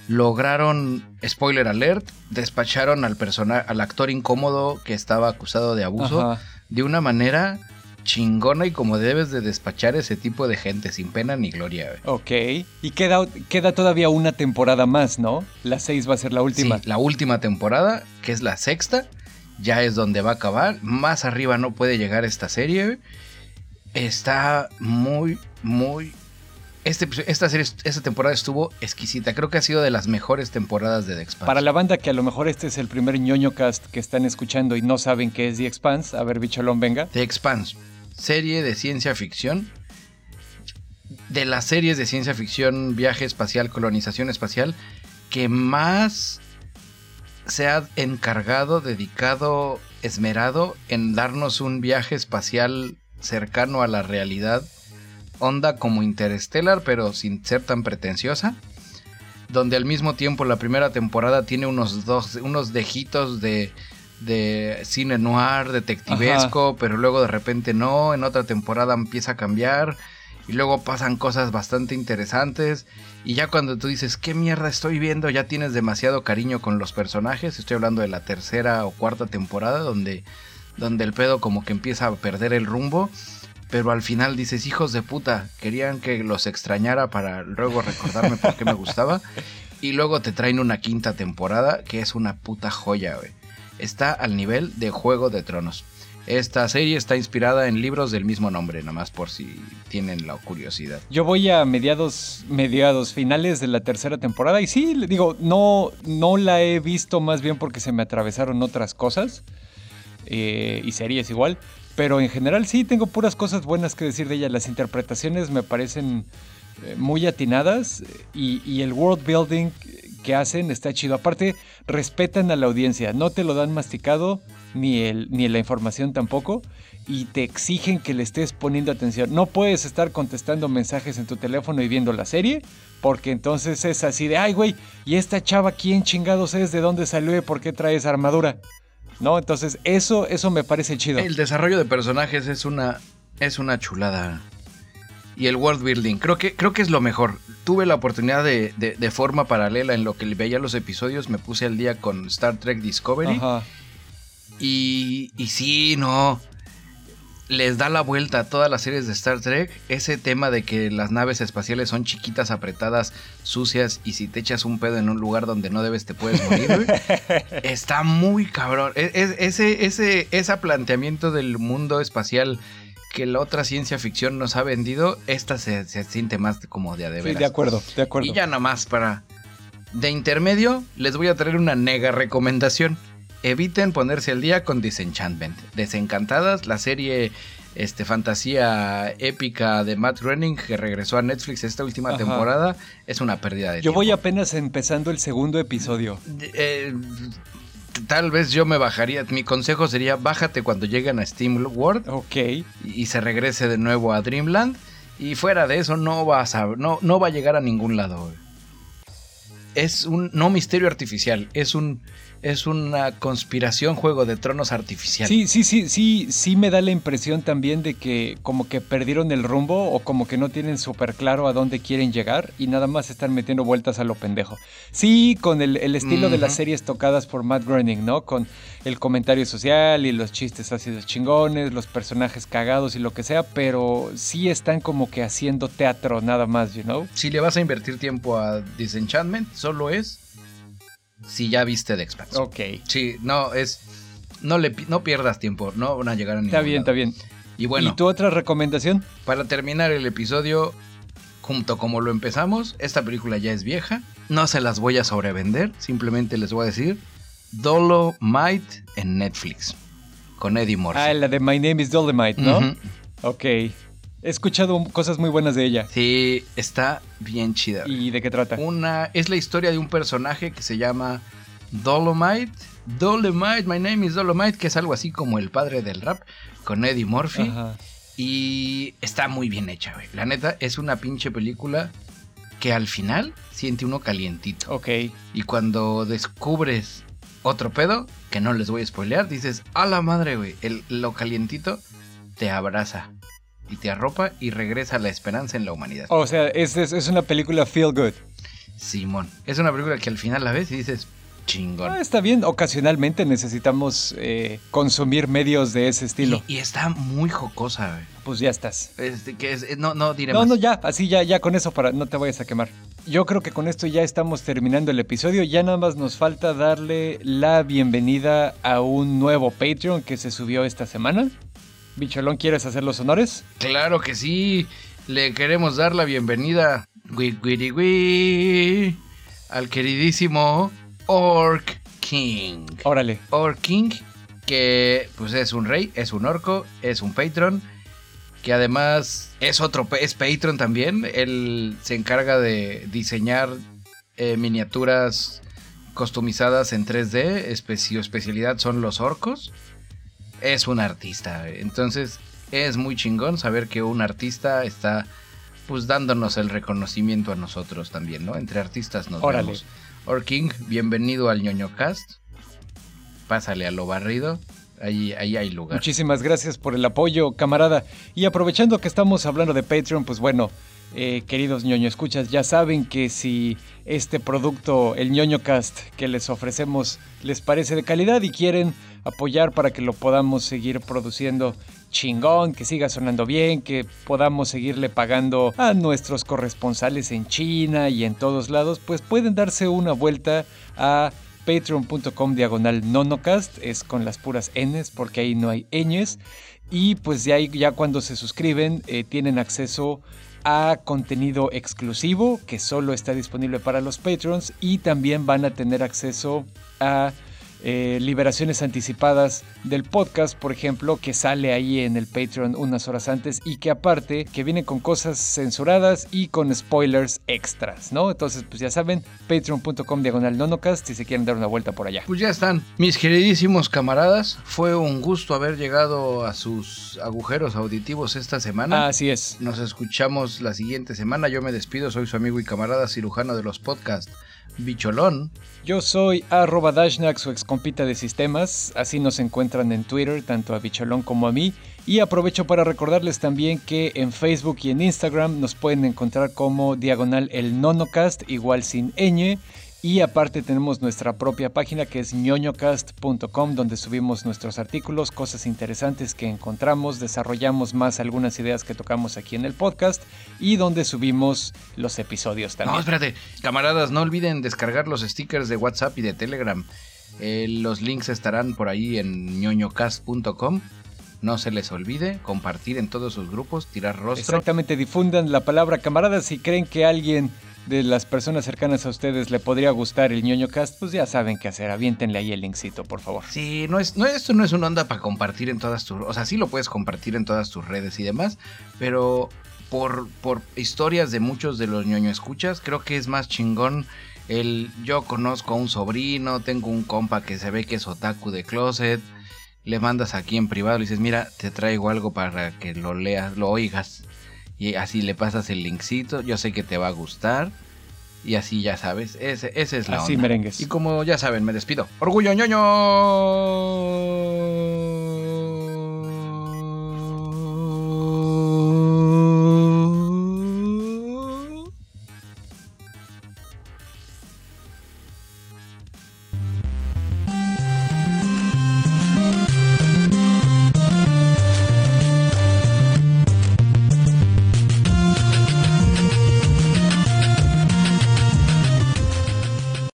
Speaker 1: Lograron, spoiler alert, despacharon al persona, al actor incómodo que estaba acusado de abuso
Speaker 2: Ajá.
Speaker 1: de una manera chingona y como debes de despachar ese tipo de gente sin pena ni gloria. güey.
Speaker 2: Ok. Y queda, queda todavía una temporada más, ¿no? La 6 va a ser la última.
Speaker 1: Sí, la última temporada, que es la sexta, ya es donde va a acabar. Más arriba no puede llegar esta serie. güey. Está muy, muy... Este, episodio- esta serie, esta temporada estuvo exquisita. Creo que ha sido de las mejores temporadas de The Expanse.
Speaker 2: Para la banda que a lo mejor este es el primer ñoño cast que están escuchando y no saben qué es The Expanse, a ver, bicholón, venga.
Speaker 1: The Expanse, serie de ciencia ficción. De las series de ciencia ficción, viaje espacial, colonización espacial, que más se ha encargado, dedicado, esmerado en darnos un viaje espacial cercano a la realidad, onda como Interstellar, pero sin ser tan pretenciosa. Donde al mismo tiempo la primera temporada tiene unos dos, unos dejitos de, de cine noir, detectivesco, pero luego de repente no, en otra temporada empieza a cambiar y luego pasan cosas bastante interesantes y ya cuando tú dices, ¿qué mierda estoy viendo? Ya tienes demasiado cariño con los personajes, estoy hablando de la tercera o cuarta temporada donde, donde el pedo como que empieza a perder el rumbo. Pero al final dices, hijos de puta, querían que los extrañara para luego recordarme por qué me gustaba. Y luego te traen una quinta temporada que es una puta joya, güey. Está al nivel de Juego de Tronos. Esta serie está inspirada en libros del mismo nombre, nada más por si tienen la curiosidad.
Speaker 2: Yo voy a mediados, mediados finales de la tercera temporada y sí, digo, no, no la he visto más bien porque se me atravesaron otras cosas eh, y series igual, pero en general sí tengo puras cosas buenas que decir de ella. Las interpretaciones me parecen eh, muy atinadas eh, y, el world building que hacen está chido. Aparte, respetan a la audiencia, no te lo dan masticado ni, el, ni la información tampoco y te exigen que le estés poniendo atención. No puedes estar contestando mensajes en tu teléfono y viendo la serie, porque entonces es así de, ay güey, ¿y esta chava quién chingados es? ¿De dónde salió? ¿Por qué trae esa armadura? ¿No? Entonces eso, eso me parece chido.
Speaker 1: El desarrollo de personajes es una, es una chulada. Y el world building, creo que, creo que es lo mejor. Tuve la oportunidad de, de, de forma paralela en lo que veía los episodios, me puse al día con Star Trek Discovery.
Speaker 2: Ajá.
Speaker 1: Y, y sí, no. Les da la vuelta a todas las series de Star Trek. Ese tema de que las naves espaciales son chiquitas, apretadas, sucias. Y si te echas un pedo en un lugar donde no debes, te puedes morir, güey. (laughs) Está muy cabrón. E- es- ese, ese, ese planteamiento del mundo espacial que la otra ciencia ficción nos ha vendido, esta se, se siente más como de a de
Speaker 2: Sí, de acuerdo, de acuerdo.
Speaker 1: Y ya nada más para... De intermedio, les voy a traer una nega recomendación. Eviten ponerse al día con Disenchantment. Desencantadas, la serie este, fantasía épica de Matt Groening que regresó a Netflix esta última
Speaker 2: Ajá.
Speaker 1: temporada, es una pérdida de
Speaker 2: Yo
Speaker 1: tiempo.
Speaker 2: voy apenas empezando el segundo episodio.
Speaker 1: Eh, tal vez yo me bajaría. Mi consejo sería bájate cuando lleguen a Steam World
Speaker 2: Ok.
Speaker 1: y, y se regrese de nuevo a Dreamland. Y fuera de eso no vas a, no, no va a llegar a ningún lado. es un no misterio artificial, es un es una conspiración Juego de Tronos artificial.
Speaker 2: Sí, sí, sí, sí, sí me da la impresión también de que como que perdieron el rumbo o como que no tienen súper claro a dónde quieren llegar y nada más están metiendo vueltas a lo pendejo. Sí, con el, estilo de las series tocadas por Matt Groening, ¿no? Con el comentario social y los chistes ácidos chingones, los personajes cagados y lo que sea, pero sí están como que haciendo teatro nada más, you know?
Speaker 1: Si le vas a invertir tiempo a Disenchantment, solo es si ya viste The Expanse.
Speaker 2: Ok.
Speaker 1: Sí, no, es. No, le, no pierdas tiempo, no van a llegar a ningún
Speaker 2: Está bien, está bien.
Speaker 1: Y bueno.
Speaker 2: ¿Y tu otra recomendación?
Speaker 1: Para terminar el episodio, junto como lo empezamos, esta película ya es vieja. No se las voy a sobrevender, simplemente les voy a decir Dolomite en Netflix. Con Eddie Murphy.
Speaker 2: Ah, la de My Name is Dolomite, ¿no? Ok. He escuchado cosas muy buenas de ella.
Speaker 1: Sí, está bien chida.
Speaker 2: ¿Y de qué trata?
Speaker 1: Una es la historia de un personaje que se llama Dolomite. Dolomite, my name is Dolomite, que es algo así como el padre del rap con Eddie Murphy. Y está muy bien hecha, güey. La neta es una pinche película que al final siente uno calientito.
Speaker 2: Ok.
Speaker 1: Y cuando descubres otro pedo, que no les voy a spoilear, dices, a la madre, güey, el, lo calientito te abraza y te arropa y regresa la esperanza en la humanidad.
Speaker 2: O sea, es, es, una película feel good.
Speaker 1: Simón, es una película que al final la ves y dices, chingón.
Speaker 2: Ah, está bien, ocasionalmente necesitamos eh, consumir medios de ese estilo.
Speaker 1: Y, está muy jocosa, güey.
Speaker 2: Pues ya estás.
Speaker 1: Este, que es, no, no diré
Speaker 2: No, no, ya, así ya, ya con eso para no te vayas a quemar. Yo creo que con esto ya estamos terminando el episodio. Ya nada más nos falta darle la bienvenida a un nuevo Patreon que se subió esta semana. Bicholón, ¿quieres hacer los honores?
Speaker 1: Claro que sí. Le queremos dar la bienvenida al queridísimo Orc King.
Speaker 2: Órale.
Speaker 1: Orc King, que pues es un rey, es un orco, es un patron, que además es otro, es patron también. Él se encarga de diseñar eh, miniaturas customizadas en 3D. su especialidad son los orcos es un artista. Entonces es muy chingón saber que un artista está pues dándonos el reconocimiento a nosotros también, ¿no? Entre artistas nos
Speaker 2: Órale.
Speaker 1: vemos. Orking, bienvenido al ñoño cast. Pásale a lo barrido. Ahí, ahí hay lugar.
Speaker 2: Muchísimas gracias por el apoyo, camarada. Y aprovechando que estamos hablando de Patreon, pues bueno, eh, queridos ñoño escuchas, ya saben que si este producto, el ñoño cast que les ofrecemos, les parece de calidad y quieren apoyar para que lo podamos seguir produciendo chingón, que siga sonando bien, que podamos seguirle pagando a nuestros corresponsales en China y en todos lados, pues pueden darse una vuelta a patreon.com diagonal nonocast, es con las puras Ns porque ahí no hay ñes. Y pues de ahí ya cuando se suscriben eh, tienen acceso a contenido exclusivo que solo está disponible para los patrons y también van a tener acceso a eh, liberaciones anticipadas del podcast, por ejemplo, que sale ahí en el Patreon unas horas antes y que aparte que viene con cosas censuradas y con spoilers extras, ¿no? Entonces, pues ya saben, patreon.com diagonal nonocast si se quieren dar una vuelta por allá.
Speaker 1: Pues ya están, mis queridísimos camaradas, fue un gusto haber llegado a sus agujeros auditivos esta semana.
Speaker 2: Así es.
Speaker 1: Nos escuchamos la siguiente semana. Yo me despido, soy su amigo y camarada cirujano de los podcasts. Bicholón.
Speaker 2: Yo soy arroba Dashnax su excompita de sistemas, así nos encuentran en Twitter, tanto a Bicholón como a mí. Y aprovecho para recordarles también que en Facebook y en Instagram nos pueden encontrar como diagonal el nonocast, igual sin ñ. Y aparte tenemos nuestra propia página que es ñoñocast.com donde subimos nuestros artículos, cosas interesantes que encontramos, desarrollamos más algunas ideas que tocamos aquí en el podcast y donde subimos los episodios también.
Speaker 1: No, espérate, camaradas, no olviden descargar los stickers de WhatsApp y de Telegram. Eh, los links estarán por ahí en ñoñocast.com. No se les olvide compartir en todos sus grupos, tirar rostro.
Speaker 2: Exactamente, difundan la palabra camaradas si creen que alguien de las personas cercanas a ustedes le podría gustar el ñoño cast, pues ya saben qué hacer. Aviéntenle ahí el linkcito, por favor.
Speaker 1: Sí, no es, no, esto no es una onda para compartir en todas tus. O sea, sí lo puedes compartir en todas tus redes y demás, pero por, por historias de muchos de los ñoño escuchas, creo que es más chingón el. Yo conozco a un sobrino, tengo un compa que se ve que es otaku de closet. Le mandas aquí en privado y dices, mira, te traigo algo para que lo leas, lo oigas y así le pasas el linkcito, yo sé que te va a gustar. Y así ya sabes, ese, ese es la
Speaker 2: así
Speaker 1: onda.
Speaker 2: merengues.
Speaker 1: Y como ya saben, me despido. ¡Orgullo ñoño!